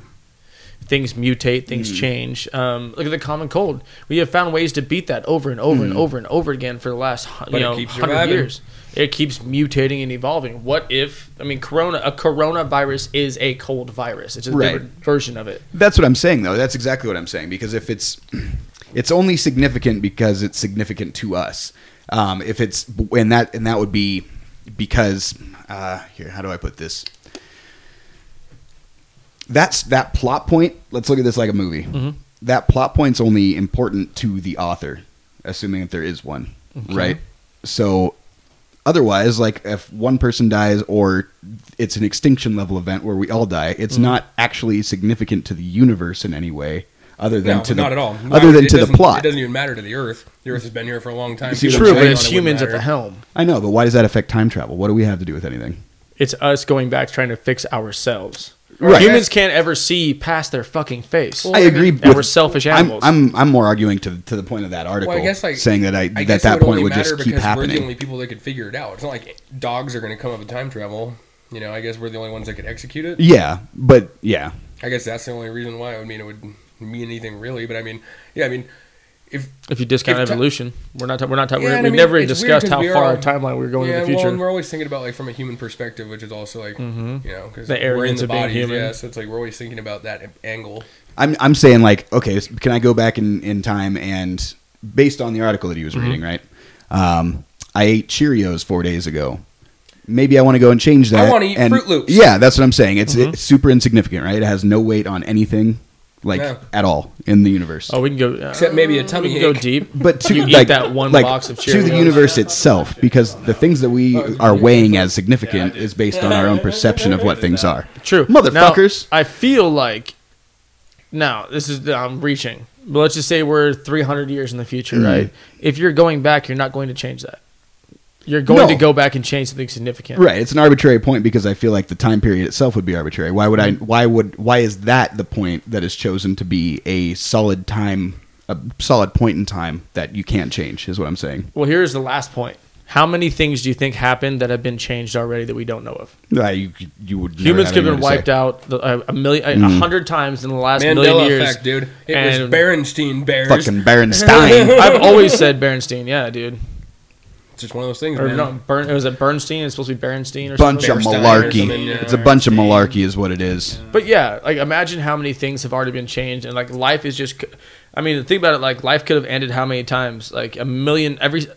Things mutate, things Mm. change. Um, look at the common cold. We have found ways to beat that over and over Mm. and over and over again for the last hu- But you know hundred years. It keeps mutating and evolving. What if? I mean, corona. A coronavirus is a cold virus. It's a Right. different version of it. That's what I'm saying, though. That's exactly what I'm saying. Because if it's, it's only significant because it's significant to us. Um, if it's and that and that would be because uh, here, how do I put this? That's that plot point. Let's look at this like a movie. Mhm. That plot point's only important to the author, assuming that there is one, right? So otherwise like if one person dies or it's an extinction level event where we all die it's mm-hmm. not actually significant to the universe in any way other than No, to the not at all. other than to the plot It doesn't even matter to the Earth. The Earth has been here for a long time. See what People I'm True, but on it's it humans at the helm. i know but why does that affect time travel what do we have to do with anything It's us going back trying to fix ourselves. Right. Humans can't ever see past their fucking face. i agree and with- we're selfish I'm, animals. I'm i'm more arguing to to the point of that article Well, I guess like saying that i, I that that would point only would matter just keep because We're the only people that could figure it out. It's not like dogs are going to come up with time travel. You know, I guess we're the only ones that could execute it. yeah but yeah I guess that's the only reason why. I would mean it would mean anything really. But I mean, yeah, I mean, if if you discount if ti- evolution, we're not. ta- we're not. ta- Yeah, we're, and I we've mean, never it's weird how far all- our timeline we're going yeah, in the future. well, and we're always thinking about like from a human perspective, which is also like mm-hmm. you know because The we're in the of being bodies. human. Yeah, so it's like we're always thinking about that angle. I'm I'm saying like okay, can I go back in in time and based on the article that he was Mm-hmm. reading, right? Um, I ate Cheerios four days ago. Maybe I want to go and change that. I wanna eat and- Froot Loops. Yeah, that's what I'm saying. It's, Mhm. it's super insignificant, right? It has no weight on anything, like No. at all in the universe. oh, we can go. Uh, Except maybe a we tummy can go ache. deep. But to You eat that one like, box of to the universe itself, because the things that we are weighing as significant is based on our own perception of what things are. True, Motherfuckers. Now, I feel like now this is I'm reaching, but let's just say we're 300 years in the future, Mhm. right? If you're going back, you're not going to change that. You're going No. to go back and change something significant. Right, it's an arbitrary point because I feel like the time period itself would be arbitrary. Why would I? Mm-hmm. Why would? Why is that the point that is chosen to be a solid time, a solid point in time that you can't change? Is what I'm saying. Well, here's the last point. How many things do you think happened that have been changed already that we don't know of? Nah, you you would Humans have could have been wiped say. out the- a, a million, a mm-hmm. hundred times in the last million years. effect, dude. It was And- Berenstein Bears. Fucking Berenstein. I've always said Bernstein. Yeah, dude. It's just one of those things, Or man. no, Bern, it was it Bernstein. It's supposed to be Bernstein or bunch something. of malarkey. yeah. It's a bunch of malarkey, is what it is. But yeah, like imagine how many things have already been changed, and like life is just. I mean, think about it. Like life could have ended how many times? Like a million every.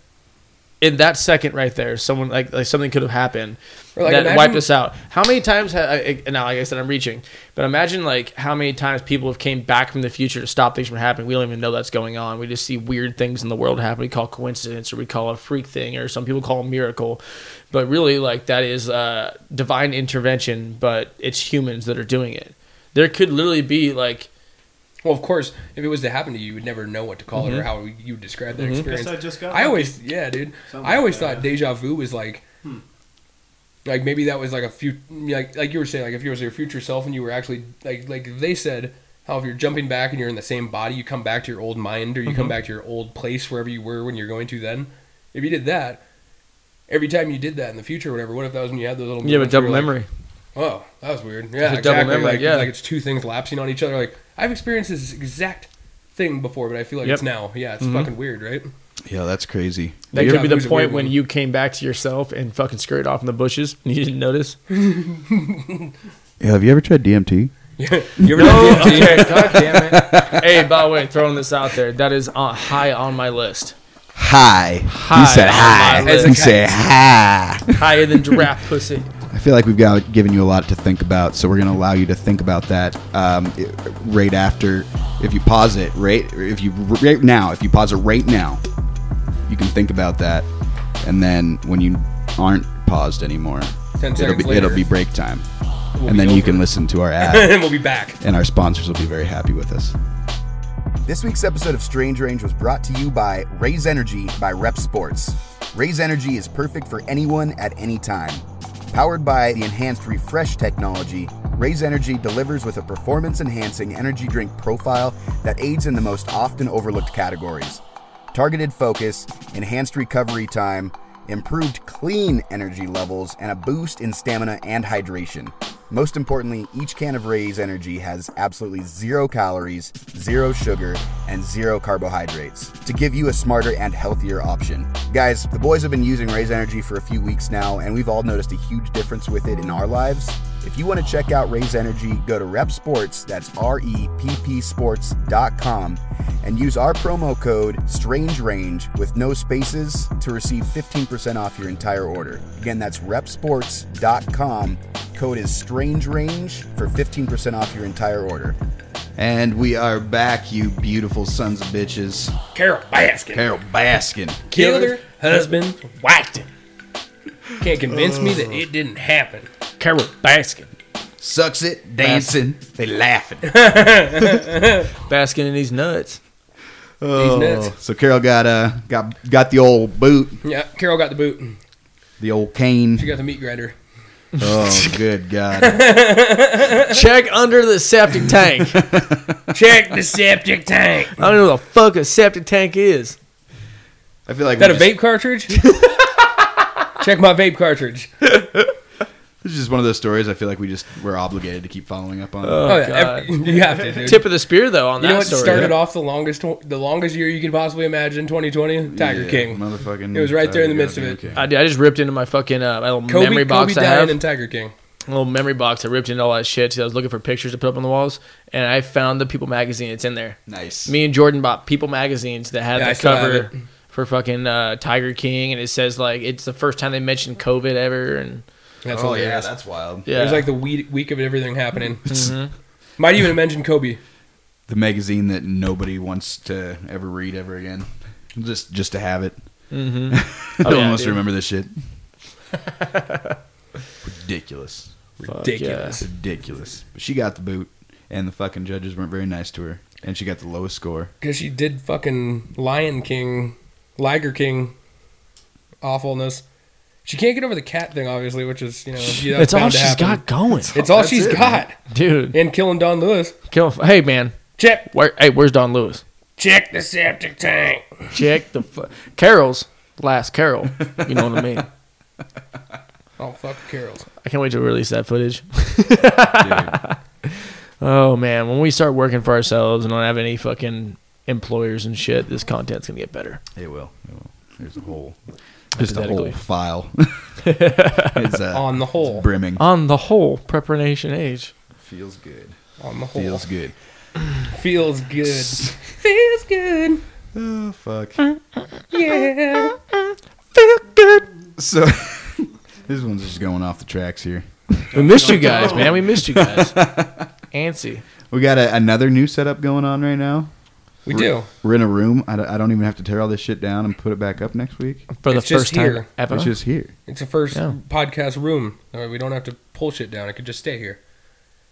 In that second right there, someone like like something could have happened like, that imagine- wiped us out. How many times? Ha- I, I- now, like I said, I'm reaching, but imagine like how many times people have came back from the future to stop things from happening. We don't even know that's going on. We just see weird things in the world happen. We call coincidence, or we call a freak thing, or some people call a miracle. But really, like that is uh, divine intervention. But it's humans that are doing it. There could literally be like Well, of course, if it was to happen to you, you would never know what to call Mm-hmm. it or how you would describe that experience. Guess I just got I lucky. always, yeah, dude. I always like that. thought deja vu was like, Hmm. like maybe that was like a few, like like you were saying, like if you was your future self and you were actually like like they said how if you're jumping back and you're in the same body, you come back to your old mind or you Mm-hmm. come back to your old place wherever you were when you're going to then. If you did that, every time you did that in the future, or whatever. What if that was when you had those little? you have a double you're like, memory. Oh, that was weird. Yeah, It's a double exactly. memory, Like, yeah. like it's two things lapsing on each other. Like I've experienced this exact thing before, but I feel like Yep. it's now. Yeah, it's Mhm. fucking weird, right? Yeah, that's crazy. That could be the was a point weird when one. you came back to yourself and fucking scurried off in the bushes and you didn't notice. Yeah, have you ever tried DMT? Yeah, you ever No, done DMT? okay, god damn it. Hey, by the way, throwing this out there, that is on, high on my list. Hi. Hi You said on hi. my You list. say hi. Higher than giraffe pussy. I feel like we've got given you a lot to think about, so we're going to allow you to think about that um, i- right after. If you pause it, right? If you right now, if you pause it right now, you can think about that, and then when you aren't paused anymore, Ten it'll seconds be, later, it'll be break time, we'll and be then you can listen to our ad, and we'll be back. and our sponsors will be very happy with us. This week's episode of Strange Range was brought to you by Raze Energy by Repp Sports. Raze Energy is perfect for anyone at any time. Powered by the enhanced refresh technology, Raze Energy delivers with a performance enhancing energy drink profile that aids in the most often overlooked categories. Targeted focus, enhanced recovery time, improved clean energy levels, and a boost in stamina and hydration. Most importantly, each can of Raze Energy has absolutely zero calories, zero sugar, and zero carbohydrates to give you a smarter and healthier option. Guys, the boys have been using Raze Energy for a few weeks now, and we've all noticed a huge difference with it in our lives. If you want to check out Raze Energy, go to Repp Sports, that's R E P P Sports.com, and use our promo code Strange Range with no spaces to receive 15% off your entire order. Again, that's reppsports.com. Code is Strange Range for 15% off your entire order. And we are back, you beautiful sons of bitches. Carole Baskin Carole Baskin. killed her husband. Whacked it. Can't convince me that it didn't happen. Carole Baskin. Sucks it, dancing, they laughing. Basking in these nuts. Oh, nuts. so Carol got uh got got the old boot, Yeah, Carol got the boot. the old cane. She got the meat grinder. Oh, good God! Check under the septic tank. Check the septic tank. I don't know what the fuck a septic tank is. I feel like Is that a we just- vape cartridge? Check my vape cartridge. This is just one of those stories. I feel like we just we're obligated to keep following up on. Oh, yeah, every- you have to, dude. Tip of the spear though on you that know what story. started off the longest the longest year you could possibly imagine? 2020, Tiger Yeah, King. motherfucking. It was right there in the Tiger midst of it. King. I, did- I just ripped into my fucking uh, my little Kobe, memory box Kobe I have. died and Tiger King. little memory box. I ripped into all that shit. 'cause I was looking for pictures to put up on the walls, and I found the People magazine. It's in there. Nice. Me and Jordan bought People magazines that had Yeah, I the still have cover for fucking uh, Tiger King, and it says like it's the first time they mentioned COVID ever, and That's oh yeah, that's wild. yeah, It was like the week, week of everything happening. Mhm. Might even mention Kobe. The magazine that nobody wants to ever read ever again, just just to have it. Mhm. no Oh, one yeah, wants to remember this shit. Ridiculous. Fuck Ridiculous. Ridiculous. But she got the boot, and the fucking judges weren't very nice to her, and she got the lowest score. Because she did fucking Lion King, Liger King awfulness. She can't get over the cat thing, obviously, which is, you know, yeah, That's all bound to she's happen. got going, It's all That's she's it, got. dude. And killing Don Lewis. Kill, hey man, Check. where? Hey, where's Don Lewis? Check the septic tank. Check the fu- Carol's Last Carol. You know what I mean? Oh fuck Carols. I can't wait to release that footage. Dude. Oh man, when we start working for ourselves and don't have any fucking employers and shit, this content's gonna get better. It will. It will. There's a whole, just a whole file. it's, uh, On the whole. brimming. On the whole, preparation age. Feels good. On the whole. Feels good. Feels good. Feels good. Oh fuck. Yeah. Feel good. So this one's just going off the tracks here. We missed you guys, man. We missed you guys. Antsy. We got a, another new setup going on right now. We do. We're in a room. I don't, I don't even have to tear all this shit down and put it back up next week. For the It's just first time here. ever. It's just here. It's the first Yeah. podcast room. We don't have to pull shit down. It could just stay here.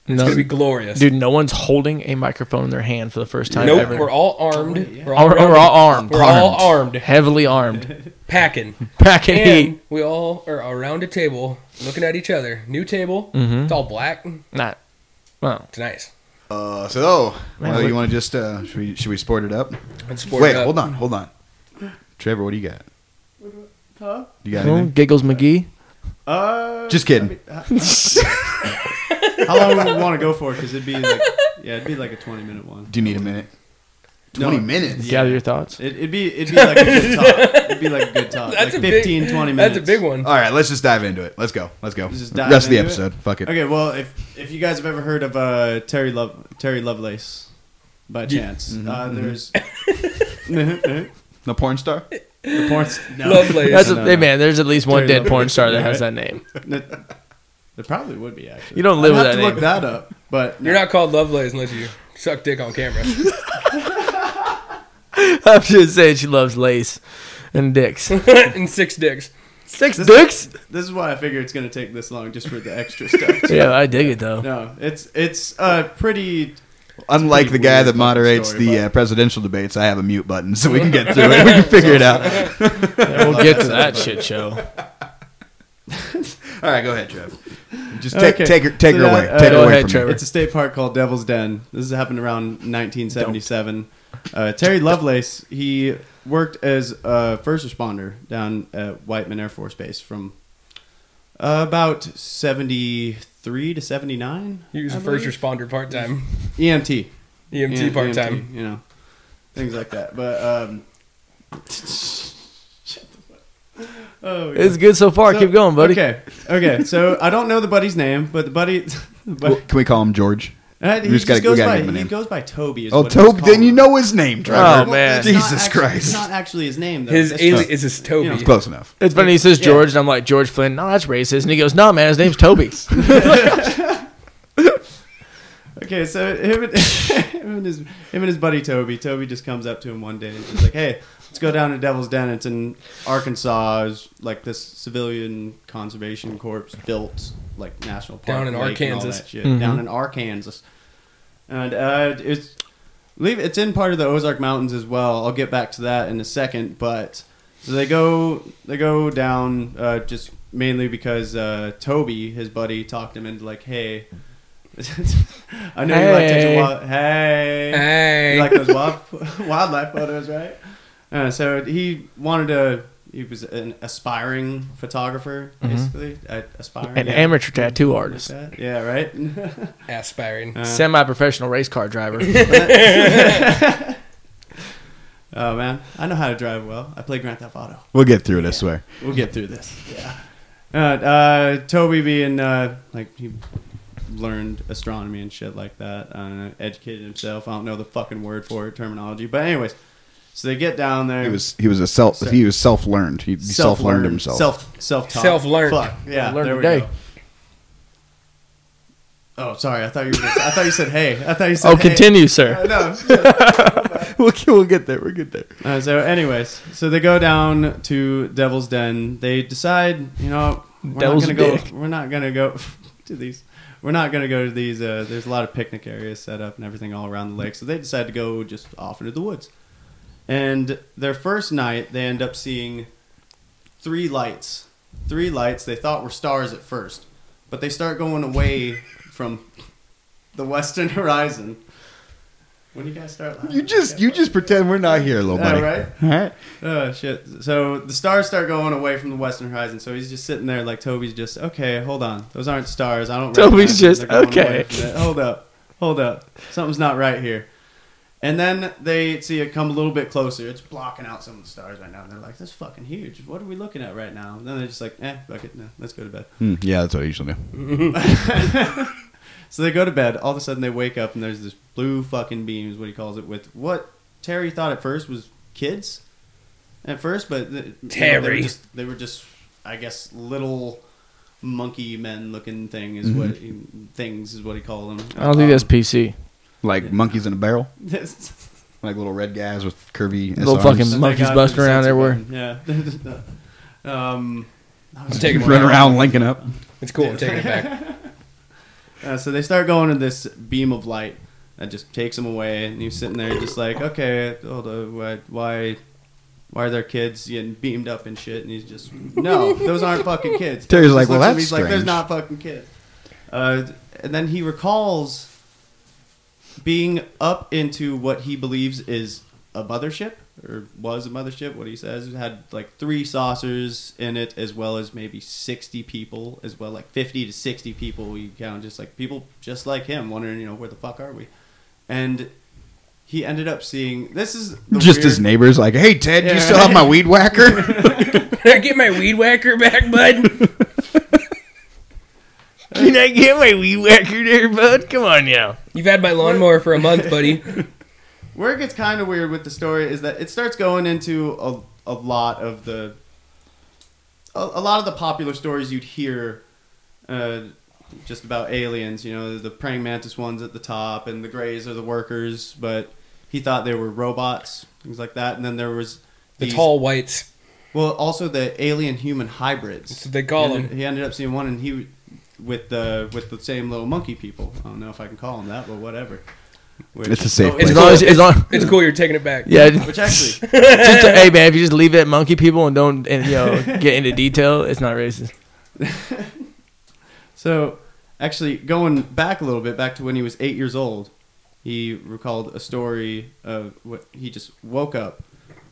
It's No- gonna be glorious. Dude, no one's holding a microphone in their hand for the first time nope. ever. We're all armed. yeah. We're All- all, we're all armed. We're all armed. Heavily armed. Packing. Packing And heat. we all are around a table, looking at each other. New table. Mhm. It's all black. Not. Well, It's nice. Uh, so, oh, Man, well, you want to just uh, should we should we sport it up? Sport Wait, it up. hold on, hold on. Trevor, what do you got? Huh? You got well, anything? Giggles McGee. Uh, Just kidding. I mean, uh, how long would we want to go for? Because it'd be like, yeah, it'd be like a twenty minute one. Do you need a minute? No. Twenty minutes. Gather your thoughts. It, it'd be it'd be like a good talk. It'd be like a good talk. That's like a 15, big, 20 minutes. That's a big one. All right, let's just dive into it. Let's go. Let's go. Just dive Rest of the into it? episode. Fuck it. Okay, well, if if you guys have ever heard of uh, Terry Love Terry Lovelace, by chance, Mhm, uh, mhm. there's The porn star. the porn. No. Lovelace. That's a, No, hey no. man. There's at least one Terry dead porn star that has that name. There probably would be actually. You don't live I'd with have that to look that up, but You're not called Lovelace unless you suck dick on camera. I'm just saying she loves lace and dicks. and six dicks. Six This- dicks. This is why I figure it's gonna take this long, just for the extra stuff. Yeah, I dig it though. No, it's it's uh pretty. Unlike the guy that moderates story, the uh, presidential debates, I have a mute button, so we can get through it. We can figure it out. Yeah, we'll get to that shit show. All right, go ahead, Trev. Just take Okay. take her take So her that, away. uh, Take her Go away ahead, from Trevor. me. It's a state park called Devil's Den. This happened around 1977. Uh, Terry Lovelace he worked as a first responder down at Whiteman Air Force Base from uh, about 73 to 79. He was I a first believe. responder part time. EMT. EMT Yeah, part time. you know, things like that. But um, oh, yeah. It's good so far. So- Keep going, buddy. Okay, okay. So I don't know the buddy's name, but the buddy, the Well, buddy Can we call him George? He just just gotta- goes by give he goes by Toby. Is Oh, what Toby. Then you know his name, Trevor. Oh, man. it's Jesus actually- Christ. It's not actually his name though. His That's alien is his Toby. you know, It's close enough. It's funny. He says Yeah. George, and I'm like George Flynn. No, that's racist. And he goes, No, man, his name's Toby. Okay, so him and, him and his him and his buddy Toby. Toby just comes up to him one day and he's like, "Hey, let's go down to Devil's Den. It's in Arkansas. It's like this civilian conservation corps built like national park Down in lake and all Arkansas. that shit. Mhm. Down in Arkansas, and uh, it's believe it's in part of the Ozark Mountains as well. I'll get back to that in a second, but so they go they go down uh, just mainly because uh, Toby, his buddy, talked him into like, hey. I know you like taking Hey. wild. Hey, Hey. you like those wild, wildlife photos, right? Uh, so he wanted to. He was an aspiring photographer, Mhm. basically. Uh, aspiring, An yeah. amateur tattoo artist, Like that. Yeah, right. Aspiring. Uh, semi-professional race car driver. oh man, I know how to drive well. I play Grand Theft Auto. We'll get through it. I swear. We'll get through this. Yeah. Uh, uh, Toby being uh, like he learned astronomy and shit like that. Uh, educated himself. I don't know the fucking word for it, terminology. But anyways, so they get down there. He was he was a self he was self learned. He, self learned himself. Self self taught. Self-learned. Fuck yeah. Learned there we today. go. Oh, sorry. I thought you were. I thought you said hey. I thought you said. Oh, hey. continue, sir. Uh, no. we'll, we'll get there. We'll get there. Uh, so, anyways, so they go down to Devil's Den. They decide, you know, we're Devil's not gonna dick. go. We're not gonna go to these. We're not gonna go to these. Uh, there's a lot of picnic areas set up and everything all around the lake. So they decide to go just off into the woods. And their first night, they end up seeing three lights. Three lights they thought were stars at first, but they start going away from the western horizon. When do you guys start laughing. You just you just pretend we're not here, little buddy. right? All right. Oh shit! So the stars start going away from the western horizon. So he's just sitting there like Toby's just okay. Hold on, those aren't stars. I don't. Toby's just, okay. away from it. Hold up, hold up. Something's not right here. And then they see it come a little bit closer. It's blocking out some of the stars right now. And they're like, "That's fucking huge. What are we looking at right now?" And then they're just like, "Eh, fuck it. No, let's go to bed." Hmm, yeah, that's what I usually do. So they go to bed. All of a sudden, they wake up and there's this blue fucking beam, is what he calls it, with what Terry thought at first was kids. At first, but the, you know, they, were Terry. just, they were just, I guess, little monkey men looking thing is what he, things is what he called them. I don't think that's PC. Like monkeys in a barrel, like little red guys with curvy Little SRs. fucking monkeys busting around everywhere. Yeah. um, I'm taking run around linking up. It's cool. I'm taking it back. Uh, so they start going to this beam of light that just takes him away, and he's sitting there just like, okay, hold on, why, why, why are there kids getting beamed up and shit? And he's just, no, those aren't fucking kids. Terry's like, well, looks at me, that's he's like, there's not fucking kids. Uh, and then he recalls being up into what he believes is a mothership or was a mothership. What he says it had like three saucers in it, as well as maybe sixty people, as well like fifty to sixty people. You count just like people just like him, wondering, you know, where the fuck are we? And he ended up seeing this is the Just weird, his neighbors, like, hey Ted, do you still have my weed whacker? Can I get my weed whacker back, bud? Can I get my weed whacker there, bud? Come on now. You've had my lawnmower for a month, buddy. Where it gets kind of weird with the story is that it starts going into a, a lot of the a, a lot of the popular stories you'd hear uh, just about aliens. You know, the praying mantis ones at the top, and the greys are the workers. But he thought they were robots, things like that. And then there was The tall whites. well, also the alien human hybrids. That's what they call he them. he ended up seeing one, and he with the with the same little monkey people. I don't know if I can call them that, but whatever. Which- It's a safe oh, It's As place. long cool. as, as long, It's cool. You're taking it back. yeah. Which actually, Just, hey man, if you just leave it at monkey people and don't, and, you know, get into detail, it's not racist. So, actually, going back a little bit, back to when he was eight years old, he recalled a story of what he just woke up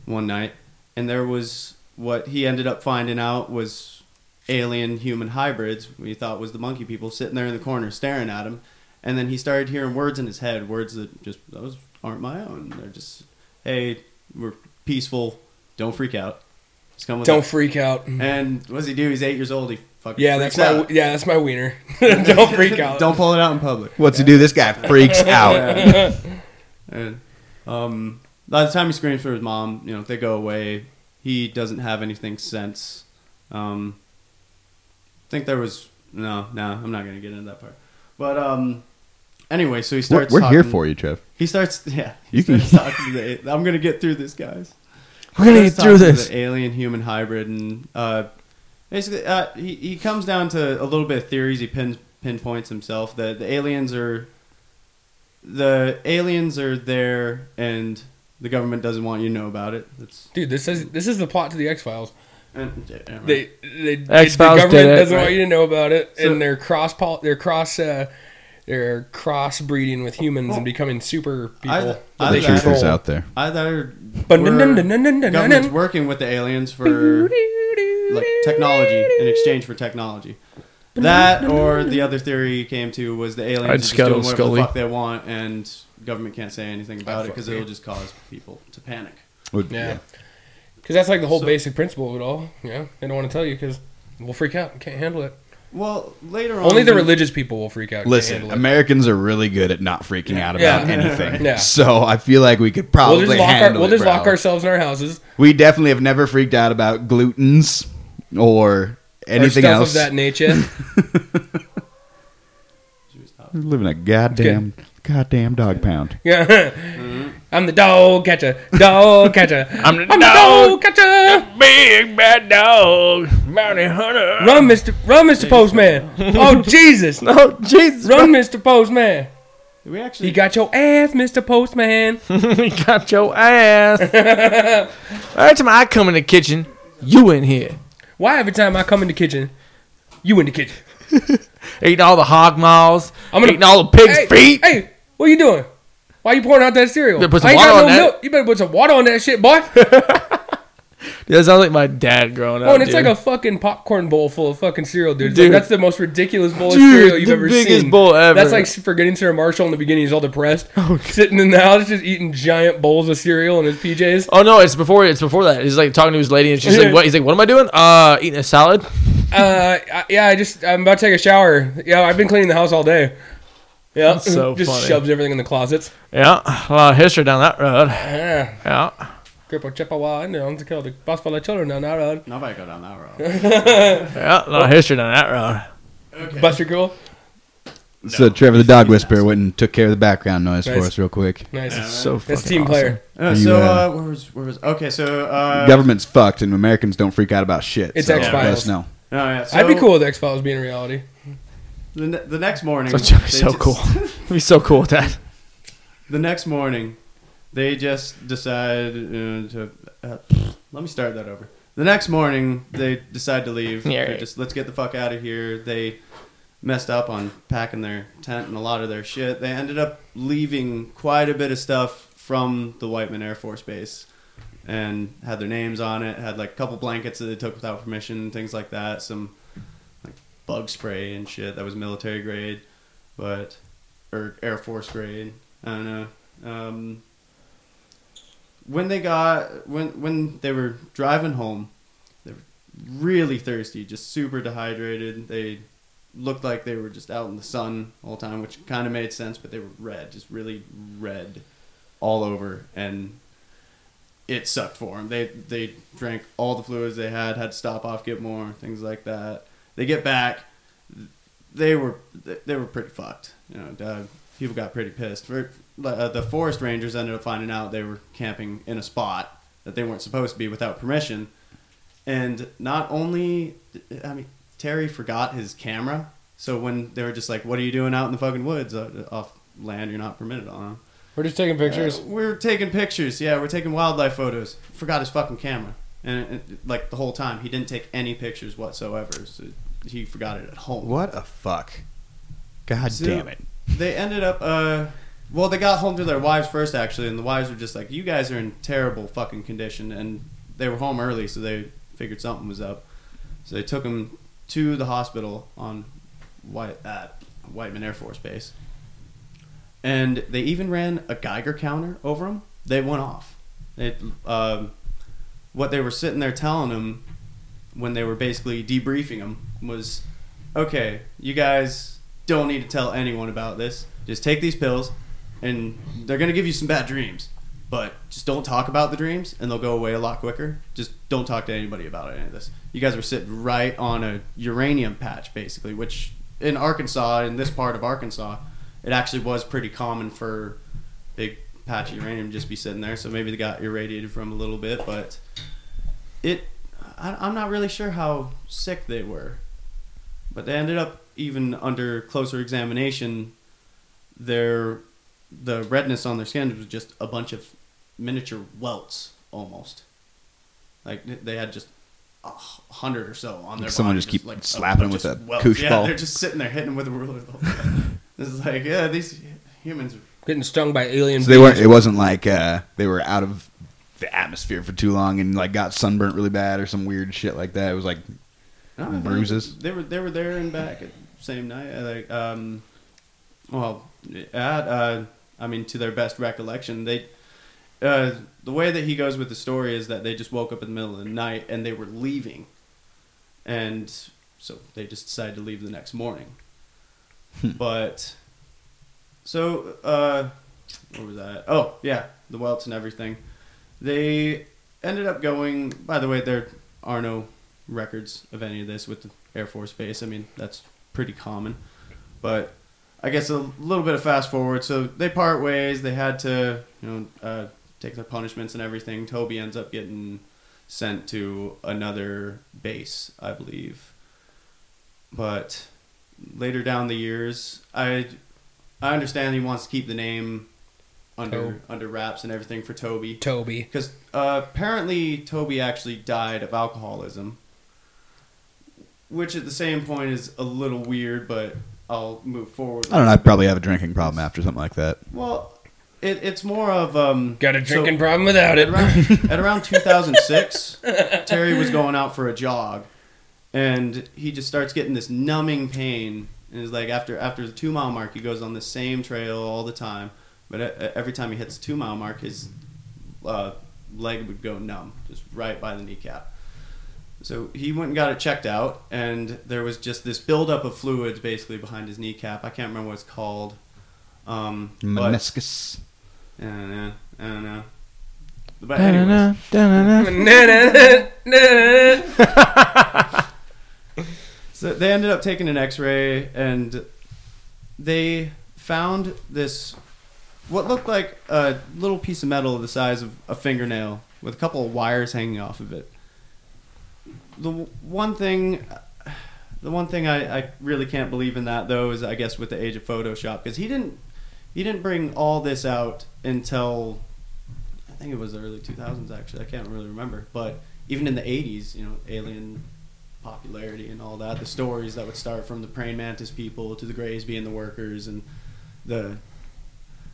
one night, and there was what he ended up finding out was alien human hybrids. We thought was the monkey people sitting there in the corner staring at him, and then he started hearing words in his head, words that just those aren't my own. They're just, hey, we're peaceful, don't freak out, just come with Don't us." freak out. And what does he do? He's eight years old. He fucking Yeah, freaks that's my out. yeah, that's my wiener. Don't freak out. Don't pull it out in public. What's he do? This guy freaks out. And um, by the time he screams for his mom, you know, they go away. He doesn't have anything since. Um, I think there was no, no. I'm not gonna get into that part. But um, anyway, so he We're, starts. we're here for you, Trev. He starts. Yeah, he You can- starts talking to the. I'm gonna get through this, guys. We're gonna get through this. Alien human hybrid, and uh, basically, uh, he he comes down to a little bit of theories. He pin, pinpoints himself that the aliens are the aliens are there, and the government doesn't want you to know about it. That's Dude, this is this is the plot to the X Files. And. They, they, the government did it, doesn't want you to know about it, So- and they're cross pol- they're cross uh, they're cross breeding with humans and becoming super people. I- I- they The Truth control. is out there. either government's working with the aliens for like technology in exchange for technology. That or the other theory he came to was the aliens I'd are just doing whatever Scully. the fuck they want, and government can't say anything about it because it'll just cause people to panic. Would- Yeah, because that's like the whole So- basic principle of it all. Yeah, they don't want to tell you because we'll freak out. Can't handle it. Well, later on, Only the religious people will freak out. Listen. Americans are really good at not freaking out about Yeah. anything. Yeah. So I feel like we could We'll probably just lock our, we'll it, just lock ourselves in our houses. We definitely have never freaked out about glutens or or anything stuff else. of that nature. We live in a goddamn, goddamn dog pound. Yeah. I'm the dog catcher. Dog catcher. I'm the I'm the dog. dog catcher. Big bad dog, bounty hunter. Run, Mr. Run, Mr. Postman. Oh Jesus. No, Jesus. Run, Mr. Postman. Did we actually You got your ass, Mr. Postman. we got your ass. Every time I come in the kitchen, you in here. Why every time I come in the kitchen, you in the kitchen? Eating all the hog maws. I'm gonna- eating all the pig's hey, feet. Hey, what are you doing? Why are you pouring out that cereal? Better put some I ain't water got on no that. milk. You better put some water on that shit, boy. That sounds like my dad growing up. Oh, and it's dude. like a fucking popcorn bowl full of fucking cereal, dude. It's Dude. Like, that's the most ridiculous bowl of Dude, cereal you've the ever biggest seen. bowl ever. That's like forgetting Sarah Marshall in the beginning. He's all depressed, sitting in the house just eating giant bowls of cereal in his PJs. Oh no, it's before it's before that. He's like talking to his lady, and she's like, "What?" He's like, "What am I doing? Uh, eating a salad." Uh, I- yeah, I just I'm about to take a shower. Yeah, I've been cleaning the house all day. Yeah, so just funny. shoves everything in the closets. Yeah, a lot of history down that road. Yeah, Yeah, Grandpa Chippewa, I know to kill the boss full of children down that road. Nobody go down that road. yeah, a lot of history down that road. Okay. Buster Cool, So Trevor the dog whisperer went and took care of the background noise for us real quick. nice. Yeah, So That's fucking team awesome. player. Uh, Are so uh, uh, where was where was okay? So uh, Government's fucked, and Americans don't freak out about shit. It's so X-Files. let us. Oh, yeah, so I'd be cool with X Files being a reality. The, ne- the next morning, they so just- cool. It'd be so cool with that. The next morning, they just decide uh, to. Uh, let me start that over. The next morning, they decide to leave. Yeah, right. Just let's get the fuck out of here. They messed up on packing their tent and a lot of their shit. They ended up leaving quite a bit of stuff from the Whiteman Air Force Base, and had their names on it. Had like a couple blankets that they took without permission, things like that. Some bug spray and shit that was military grade, but or Air Force grade. I don't know. Um, when they got when when they were driving home, they were really thirsty, just super dehydrated. They looked like they were just out in the sun all the time, which kind of made sense. But they were red, just really red, all over, and it sucked for them. They they drank all the fluids they had, had to stop off, get more, things like that. They get back, they were they were pretty fucked. You know, uh, people got pretty pissed. For, uh, the forest rangers ended up finding out they were camping in a spot that they weren't supposed to be without permission. And not only, I mean, Terry forgot his camera. So when they were just like, "What are you doing out in the fucking woods uh, off land you're not permitted on?" We're just taking pictures. Uh, we're taking pictures. Yeah, we're taking wildlife photos. Forgot his fucking camera, and it, like the whole time, he didn't take any pictures whatsoever. So he forgot it at home. What a fuck. God So- damn it. They ended up. uh Well, they got home to their wives first, actually, and the wives were just like, "You guys are in terrible fucking condition," and they were home early, so they figured something was up. So they took him to the hospital on White at Whiteman Air Force Base, and they even ran a Geiger counter over him. They went off. It, um, what they were sitting there telling him when they were basically debriefing him was, "Okay, you guys don't need to tell anyone about this. Just take these pills, and they're gonna give you some bad dreams." But just don't talk about the dreams, and they'll go away a lot quicker. Just don't talk to anybody about any of this. You guys were sitting right on a uranium patch, basically, which in Arkansas, in this part of Arkansas, it actually was pretty common for big patch of uranium just be sitting there. So maybe they got irradiated from a little bit, but it, I, I'm not really sure how sick they were. But they ended up even under closer examination, their the redness on their skin was just a bunch of miniature welts almost. Like they had just a hundred or so on their. Someone body, just keep like slapping bunch with a welts. koosh yeah, ball. they're just sitting there hitting them with a ruler. the whole. This is like, yeah, these humans. Getting stung by alien. So they weren't. bees. It wasn't like uh, they were out of the atmosphere for too long and like got sunburnt really bad or some weird shit like that. It was like No, Bruises? They were they were there and back at the same night. uh, Like, um, well, at, uh, I mean, to their best recollection, they. Uh, the way that he goes with the story is that they just woke up in the middle of the night and they were leaving, and so they just decided to leave the next morning. but, so uh, where was that? Oh yeah, the welts and everything. They ended up going. By the way, there are no records of any of this with the Air Force Base. I mean, that's pretty common. But I guess a little bit of fast forward. So they part ways. They had to, you know, uh, take their punishments and everything. Toby ends up getting sent to another base, I believe. But later down the years, I I understand he wants to keep the name under under wraps and everything for Toby. Toby. Because uh, apparently Toby actually died of alcoholism, which at the same point is a little weird, but I'll move forward. I don't know. I'd probably have a drinking problem after something like that. Well, it, it's more of um. Got a so- drinking problem without it. at around, at around 2006, Terry was going out for a jog, and he just starts getting this numbing pain. And it's like after after the two mile mark, he goes on the same trail all the time, but e- every time he hits the two mile mark, his uh, leg would go numb, just right by the kneecap. So he went and got it checked out, and there was just this buildup of fluids basically behind his kneecap. I can't remember what it's called. Um, but- Meniscus. I don't know. I don't know. But anyways, Da-na-na, da-na-na. so they ended up taking an X-ray, and they found this what looked like a little piece of metal the size of a fingernail with a couple of wires hanging off of it. The one thing, the one thing I, I really can't believe in that though is I guess with the age of Photoshop because he didn't he didn't bring all this out until I think it was the early 2000s actually. I can't really remember. But even in the 80s you know alien popularity and all that the stories that would start from the praying mantis people to the grays being the workers and the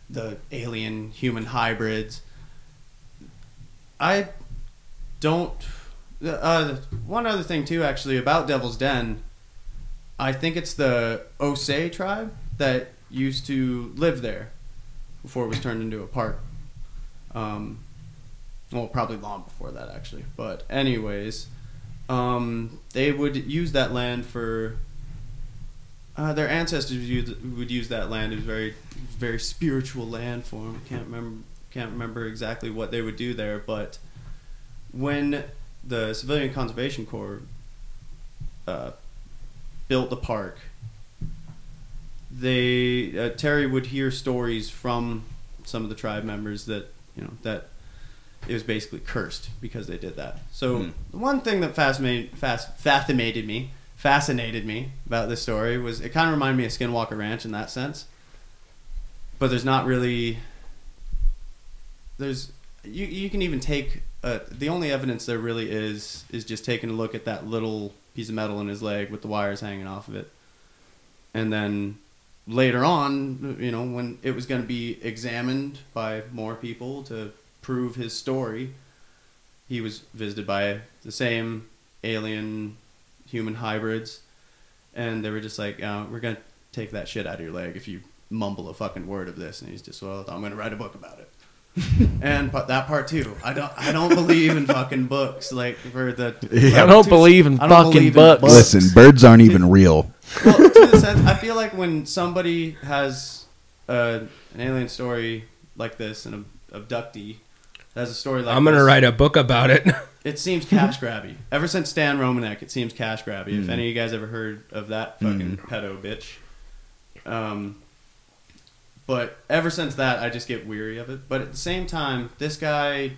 the alien human hybrids. I don't uh, one other thing too actually about Devil's Den I think it's the Osage tribe that used to live there before it was turned into a park. Um, well, probably long before that, actually. But, anyways, um, they would use that land for. Uh, their ancestors used, would use that land. It was very, very spiritual land for them. Can't remember, can't remember exactly what they would do there. But when the Civilian Conservation Corps uh, built the park, they uh, Terry would hear stories from some of the tribe members that you know that it was basically cursed because they did that. So Hmm. the one thing that fascinated, fast, fascinated me, fascinated me about this story was it kind of reminded me of Skinwalker Ranch in that sense. But there's not really. There's you. You can even take uh, the only evidence there really is is just taking a look at that little piece of metal in his leg with the wires hanging off of it, and then later on, you know, when it was going to be examined by more people to prove his story, he was visited by the same alien human hybrids, and they were just like, uh, "We're going to take that shit out of your leg if you mumble a fucking word of this." And he's just, "Well, I'm going to write a book about it." and but that part too, I don't, I don't believe in fucking books like for the. Yeah. I don't believe in don't fucking believe in books. books. Listen, birds aren't even real. well, to the sense, I feel like when somebody has uh, an alien story like this, an ab- abductee has a story like I'm gonna this, write a book about it. It seems cash grabby. Ever since Stan Romanek, it seems cash grabby. If Mm. any of you guys ever heard of that fucking pedo bitch, um, but ever since that, I just get weary of it. But at the same time, this guy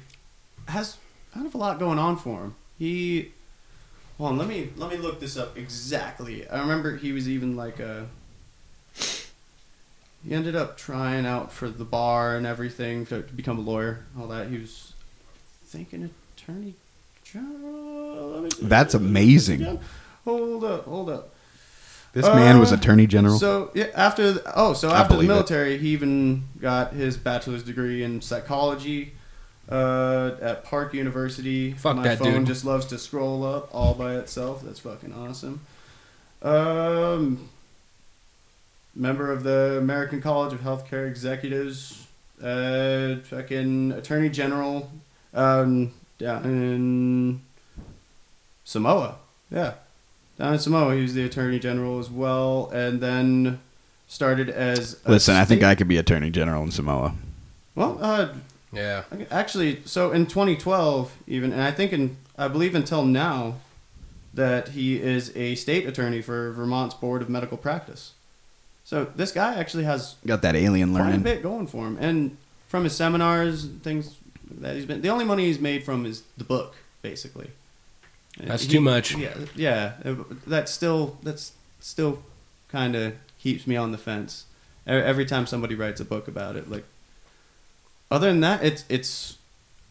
has kind of a lot going on for him. He, hold on, let me let me look this up exactly. I remember he was even like a. He ended up trying out for the bar and everything to, to become a lawyer. All that he was thinking attorney general. Let me. That's amazing. Hold up, hold up. This man was Uh, attorney general. So yeah, after the, oh, so I after the believe it. military, he even got his bachelor's degree in psychology uh, at Park University. Fuck My that phone dude. just loves to scroll up all by itself. That's fucking awesome. Um, member of the American College of Healthcare Executives. Uh, fucking attorney general um, down in Samoa. Yeah. Down in Samoa, he was the attorney general as well, and then started as. a Listen, I think I could be attorney general in Samoa. Well, uh, yeah. actually, so in 2012, even, and I think in, I believe until now, that he is a state attorney for Vermont's Board of Medical Practice. So this guy actually has Got that alien quite a learning. bit going for him, and from his seminars, and things that he's been. The only money he's made from is the book, basically. And That's he- too much. Yeah, yeah. uh, That's still that's still kind of keeps me on the fence. E- Every time somebody writes a book about it, like. Other than that, it's it's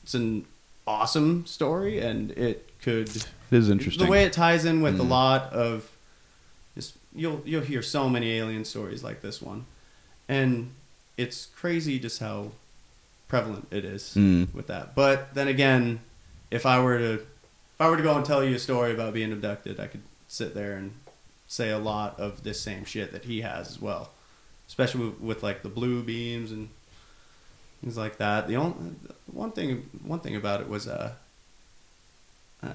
it's an awesome story, and it could It is interesting. the way it ties in with a Mm. lot of just you'll you'll hear so many alien stories like this one, and it's crazy just how prevalent it is Mm. with that. But then again, if I were to if I were to go and tell you a story about being abducted, I could sit there and say a lot of this same shit that he has as well, especially with, with like the blue beams and things like that. The only one thing one thing about it was uh.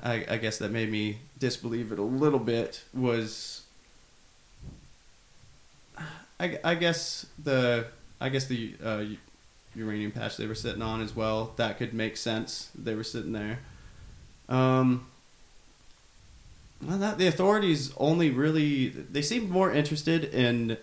I, I guess that made me disbelieve it a little bit was I, I guess the I guess the uh, uranium patch they were sitting on as well that could make sense. They were sitting there. Um, well, that the authorities only really they seemed more interested in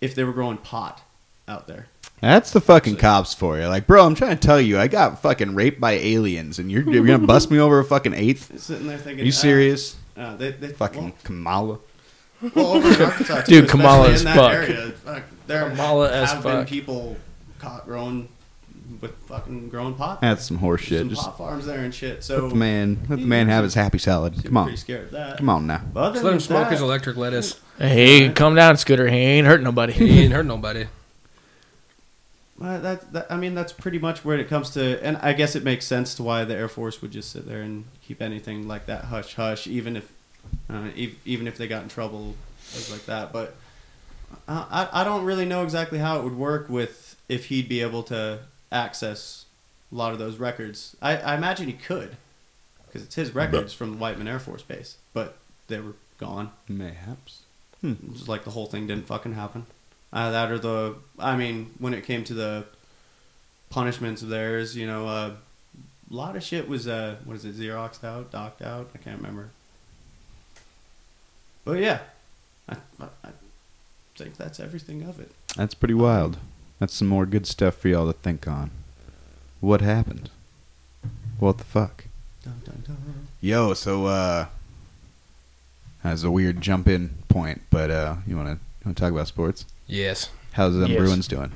if they were growing pot out there. That's the fucking cops for you. Like, bro, I'm trying to tell you, I got fucking raped by aliens, and you're, you're gonna bust me over a fucking eighth? Sitting there thinking, Are you serious? Uh, uh, they, they fucking Kamala. well, well, over in Arkansas, too, Dude, Kamala in as that fuck. Area, fuck, there Kamala as have been fuck. people caught growing with fucking growing pot. That's some horse shit. Some Just pot farms there and shit. So let the man, let the man have his happy salad. Come on, pretty scared of that. come on now. But other Just let him than smoke that- his electric lettuce. Hey, come down, Scooter. He ain't hurt nobody. He ain't hurt nobody. Well, that, that I mean, that's pretty much where it comes to, and I guess it makes sense to why the Air Force would just sit there and keep anything like that hush hush, even if, uh, ev- even if they got in trouble, things like that. But uh, I I don't really know exactly how it would work with if he'd be able to access a lot of those records. I, I imagine he could, because it's his records from the Whiteman Air Force Base, but they were gone. Mayhaps. Just like the whole thing didn't fucking happen. Uh, that or the, I mean, when it came to the punishments of theirs, you know, uh, a lot of shit was, uh, what is it, Xeroxed out, docked out? I can't remember. But yeah, I, I, I think that's everything of it. That's pretty wild. That's some more good stuff for y'all to think on. What happened? What the fuck? Dun, dun, dun. Yo, so uh that's a weird jump in point, but uh you wanna wanna talk about sports? Yes. How's them Yes. Bruins doing?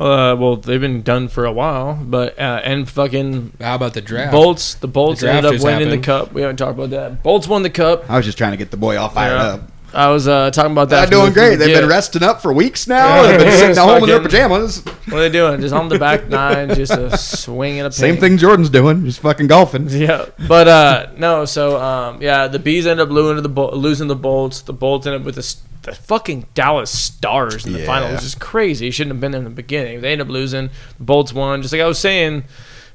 Uh, well, they've been done for a while, but uh, and fucking How about the draft? Bolts. The Bolts The draft ended up just winning the cup. We haven't talked about that. Bolts won the cup. I was just trying to get the boy all fired Yeah. up. I was uh, talking about that. They're doing great. from They've the been resting up for weeks now. Yeah. They've been sitting It's at home in their pajamas. What are they doing? Just on the back nine, just a swing and a Same thing Jordan's doing, just fucking golfing. Yeah, but uh, no. So um, yeah, the bees end up losing the Bol- losing the bolts. The bolts end up with the, s- the fucking Dallas Stars in the Yeah. final, which is crazy. Shouldn't have been there in the beginning. They end up losing. The bolts won. Just like I was saying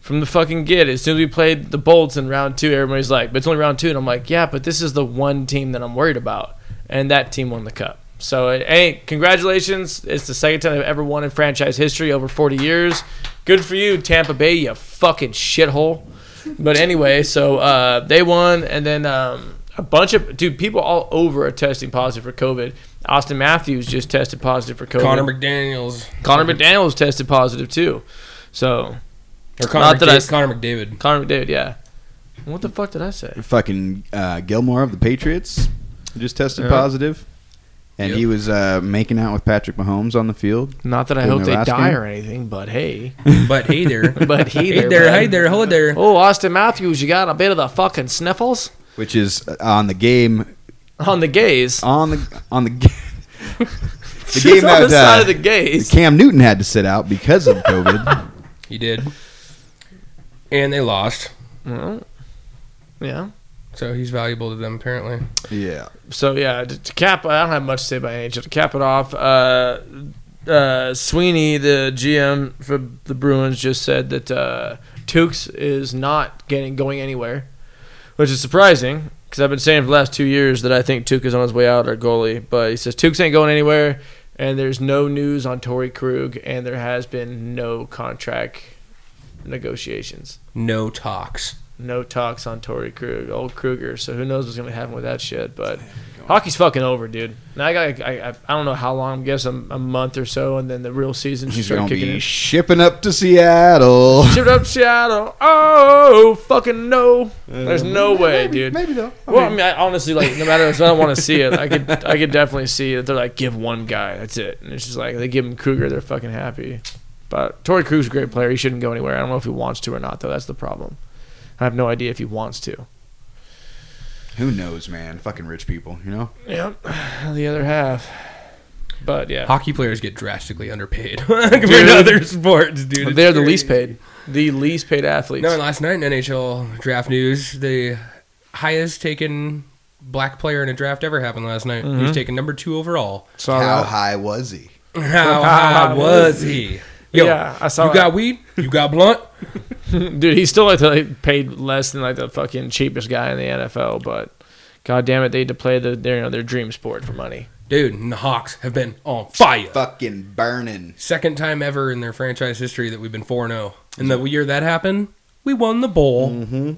from the fucking get. As soon as we played the bolts in round two, everybody's like, "But it's only round two. and I'm like, "Yeah, but this is the one team that I'm worried about," and that team won the cup. So, hey, congratulations! It's the second time I've ever won in franchise history over 40 years. Good for you, Tampa Bay, you fucking shithole. But anyway, so uh, they won, and then um, a bunch of dude people all over are testing positive for COVID. Auston Matthews just tested positive for COVID. Connor McDaniel's. Connor McDaniel's tested positive too. So Or Connor, Not that I Connor McDavid. Connor McDavid, yeah. What the fuck did I say? Fucking uh, Gilmore of the Patriots just tested Yeah. And Yep. he was uh, making out with Patrick Mahomes on the field. Not that I In hope the they last die game? or anything, but hey. But hey there. But hey hey there, there, bud. hey there, hold there. Oh, Auston Matthews, you got a bit of the fucking sniffles Which is uh, on the game on the gays. on the on the, ga- the Just game on that the side uh, of the gays. Cam Newton had to sit out because of COVID. He did. And they lost. Well, yeah. So he's valuable to them apparently. yeah. So yeah, to, to cap, I don't have much to say about NHL. To cap it off, uh, uh, Sweeney, the GM for the Bruins, just said that uh, Tukes is not getting going anywhere, which is surprising because I've been saying for the last two years that I think Tukes is on his way out, our goalie. But he says Tukes ain't going anywhere, and there's no news on Torey Krug, and there has been no contract negotiations. No talks. No talks on Torey Krug, old Kruger. So who knows what's gonna happen with that shit? But hockey's fucking over, dude. Now I got, I, I, I don't know how long. I guess a, a month or so, and then the real season should He's start to kicking be in. shipping up to Seattle. Ship it up Seattle. Oh, fucking no. There's no way, dude. Maybe though. Well, I mean, I honestly like no matter if I don't want to see it, I could I could definitely see that they're like give one guy, that's it, and it's just like they give him Kruger, they're fucking happy. But Torey Krug's a great player. He shouldn't go anywhere. I don't know if he wants to or not, though. That's the problem. I have no idea if he wants to. Who knows, man? Fucking rich people, you know? Yep. The other half. But yeah, Hockey players get drastically underpaid compared to other sports, dude. It's they're the least paid, the least paid athletes. No, and last night in NHL draft news, the highest taken black player in a draft ever happened last night. Mm-hmm. He was taken number two overall. Saw How that. high was he? How high was he? Yo, Yeah, I saw you that. got weed? You got blunt? Dude, he's still like, the, like paid less than like the fucking cheapest guy in the NFL, but god damn it, they had to play the their you know their dream sport for money. Dude, and the Hawks have been on fire. Fucking burning. Second time ever in their franchise history that we've been 4 0. And oh. the year that happened, we won the bowl.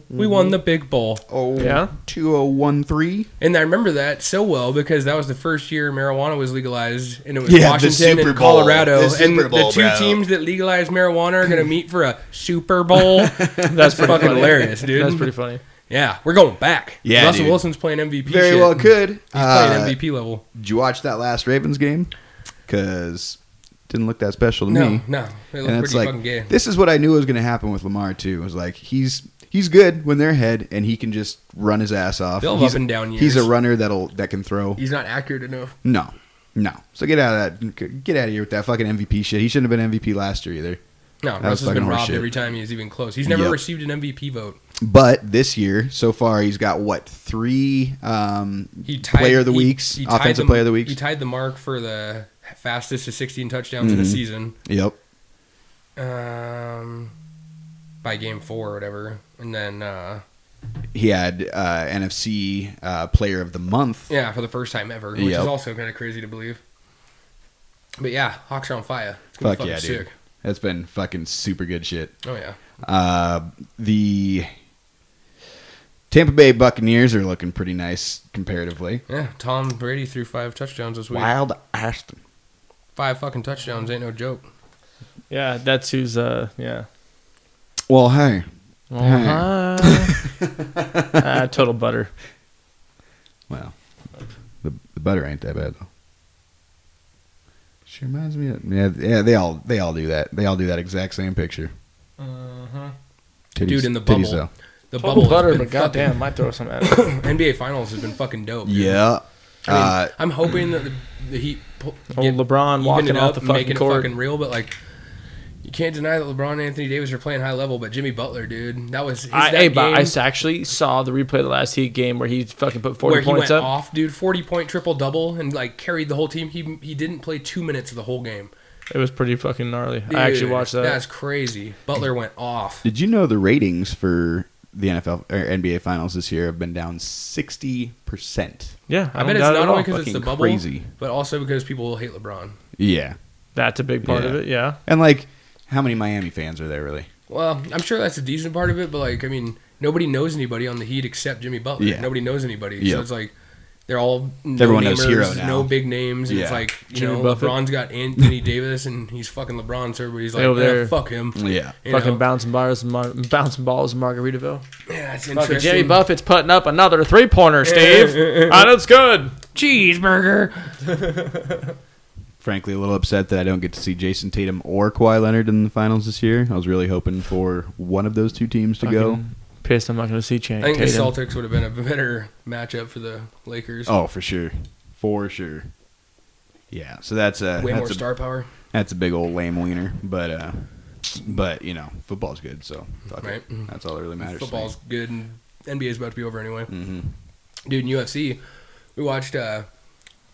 We won the big bowl. Oh, Yeah? 2013. And I remember that so well because that was the first year marijuana was legalized, and it was Yeah, Washington and Bowl. Colorado. The and Super the two bro. teams that legalized marijuana are going to meet for a Super Bowl. That's pretty fucking funny. hilarious, dude. That's pretty funny. yeah, we're going back. Yeah, Russell dude. Wilson's playing MVP. Very shit. well could. He's Uh, playing MVP level. Did you watch that last Ravens game? Because didn't look that special to No, me. no, no. it looked and pretty it's like fucking gay. this is what I knew was going to happen with Lamar too. It was like he's he's good when they're ahead and he can just run his ass off. They'll he's, up and down years. He's a runner that'll that can throw. He's not accurate enough. No, no. So get out of that. Get out of here with that fucking MVP shit. He shouldn't have been MVP last year either. No, was Russell's fucking been robbed horseshit. every time he's even close. He's never Yep. received an MVP vote. But this year, so far, he's got what three um, He tied, player of the he- weeks, he offensive the- player of the weeks. He tied the mark for the fastest to 16 touchdowns in a Mhm. season. Yep. Um, by game four or whatever, and then uh, He had uh, NFC uh, Player of the Month. yeah, for the first time ever, which Yep. is also kind of crazy to believe. But yeah, Hawks are on fire. It's gonna Fuck be yeah, fucking dude. sick. That's been fucking super good shit. Oh yeah, Uh, the Tampa Bay Buccaneers are looking pretty nice comparatively. yeah. Tom Brady threw five touchdowns this week. Wild Aston. Five fucking touchdowns ain't no joke. Yeah, that's who's uh yeah. Well, hey. Uh, ah, total butter. Well, the, the butter ain't that bad though. She reminds me of yeah, yeah. They all they all do that. They all do that exact same picture. Uh huh. Dude, in the bubble. though. The Total bubble butter, but fucking- goddamn, might throw some at it. NBA Finals has been fucking dope. dude. Yeah. I mean, uh, I'm hoping that the, the Heat pull, Old LeBron walking it off the fucking making court. it fucking real, but like you can't deny that LeBron and Anthony Davis are playing high level. But Jimmy Butler, dude, that was his, I, that hey, but game I s- actually saw the replay of the last Heat game where he fucking put forty where he points went up. off, dude. Forty point triple double and like carried the whole team. He he didn't play two minutes of the whole game. It was pretty fucking gnarly. I actually watched that. That's crazy. Butler went off. did you know the ratings for the NFL or NBA Finals this year have been down sixty percent? yeah, I, don't bet it's doubt it not only because it's the Fucking bubble, crazy. but also because people will hate LeBron. Yeah. That's a big part of it. Yeah. And like, how many Miami fans are there really? Well, I'm sure that's a decent part of it, but like, I mean, nobody knows anybody on the Heat except Jimmy Butler. Yeah. Nobody knows anybody, Yeah. so it's like they're all mm. no Everyone knows Hero now. no big names, and it's like you Jimmy know, Buffett. LeBron's got Anthony Davis, and he's fucking LeBron, so everybody's like, Over "Yeah, there. fuck him. Yeah. You fucking know? bouncing bars, and Mar- bouncing balls in Margaritaville. Yeah, it's Fucking interesting. Jimmy Buffett's putting up another three pointer, Steve. Ah, and it's good. cheeseburger. Frankly, a little upset that I don't get to see Jayson Tatum or Kawhi Leonard in the finals this year. I was really hoping for one of those two teams to go. Fucking Pissed I'm not going to see Channing I think the Celtics would have been a better matchup for the Lakers. Oh, for sure, for sure. Yeah, so that's a Way that's more a, star power, that's a big old lame wiener, but uh, but you know, football's good, so fuck Right. it. That's all that really matters. to me. Football's good, and NBA's about to be over anyway. Mhm. Dude, in UFC, we watched uh,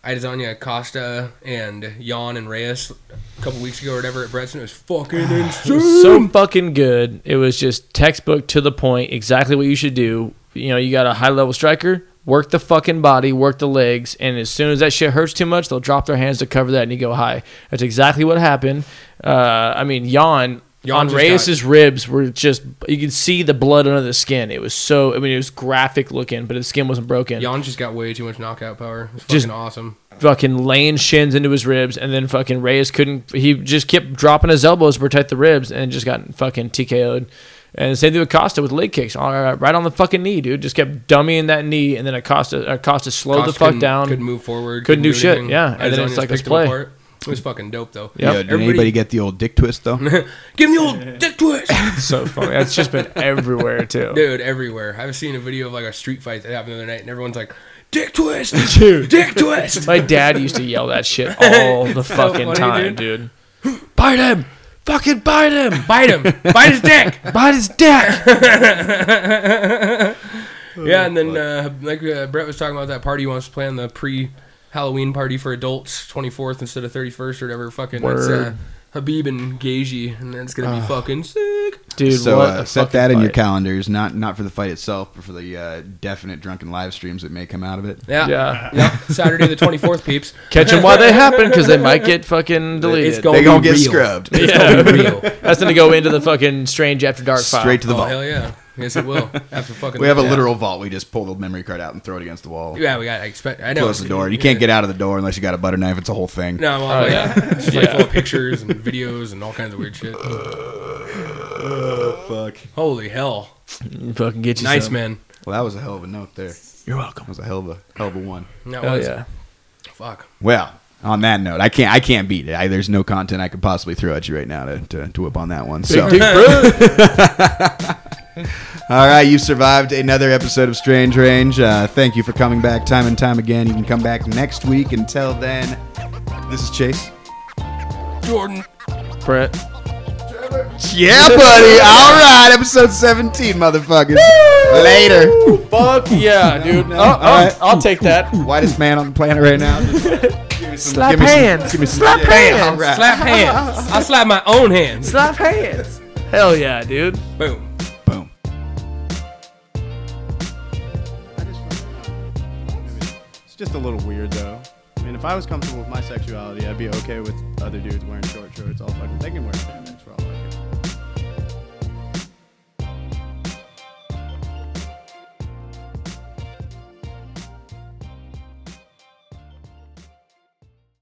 Adesanya Acosta and Jan and Reyes a couple weeks ago or whatever at Bretson. It was fucking It insane. was so fucking good. It was just textbook to the point, exactly what you should do. You know, you got a high level striker, work the fucking body, work the legs, and as soon as that shit hurts too much, they'll drop their hands to cover that and you go high. That's exactly what happened. Uh, I mean, Jan. Jan on just Reyes's ribs were just you could see the blood under the skin. It was so I mean it was graphic looking, but his skin wasn't broken. Jan just got way too much knockout power. It's Just- fucking awesome. fucking laying shins into his ribs, and then fucking Reyes couldn't. He just kept dropping his elbows to protect the ribs, and just got fucking TKO'd. And the same thing with Costa with leg kicks, right, on the fucking knee, dude. Just kept dummying that knee, and then Acosta, Acosta slowed Costa the fuck down. Couldn't move forward. Couldn't do shit, yeah. And then it's like, him play. apart. It was fucking dope though. Yep. Yo, did Everybody- anybody get the old dick twist though? Give me the old dick twist. so funny. That's just been everywhere too. Dude, everywhere. I've seen a video of like a street fight that happened the other night, and everyone's like, Dick twist, Dude. dick twist. My dad used to yell that shit all the fucking funny, time, dude. Bite him! Fucking bite him! Bite him, bite his dick. Bite his dick! Yeah, and then uh, like uh, Brett was talking about that party he wants to plan the pre Halloween party for adults, 24th instead of 31st or whatever. Fucking it's uh, Khabib and Gaethje, and then it's gonna be fucking sick. Dude, so what uh, a set fucking that in your calendars, not not for the fight itself, but for the uh, definite drunken live streams that may come out of it. Yeah, Yeah. yeah. Saturday the 24th, peeps. Catch them while they happen because they might get fucking deleted. It's going They to gonna be get real. scrubbed. It's Yeah. gonna be real. That's gonna go into the fucking strange after dark file. Straight to the Oh vault. hell yeah! Yes, it will. After fucking, We have a yeah. literal vault. We just pull the memory card out and throw it against the wall. Yeah, we got. I expect. I know. Close the door. You can't get out of the door unless you got a butter knife. It's a whole thing. No, well, Oh, like, yeah. it's just like Yeah. full of pictures and videos and all kinds of weird shit. Oh, fuck. Holy hell! Fucking get you Nice some. man. Well, that was a hell of a note there. You're welcome. was a hell of a hell of a one. That Oh was yeah. fuck. Well, on that note, I can't I can't beat it. I, there's no content I could possibly throw at you right now to, to, to whip on that one. So, Big dick, bro. all right, you survived another episode of Strange Range. Uh, thank you for coming back time and time again. You can come back next week. Until then, this is Chase. Jordan. Brett. Yeah, buddy. All right, episode 17, motherfuckers. Later. Fuck yeah, dude. Oh, All right. I'll, I'll take that. Whitest man on the planet right now. Just give me some- Slap give me some- hands. give me some Slap shit. hands. All right. Slap hands. I slap my own hands. Slap hands. Hell yeah, dude. Boom. Boom. Just a little weird though. I mean, if I was comfortable with my sexuality, I'd be okay with other dudes wearing short shorts all fucking. They can wear pants.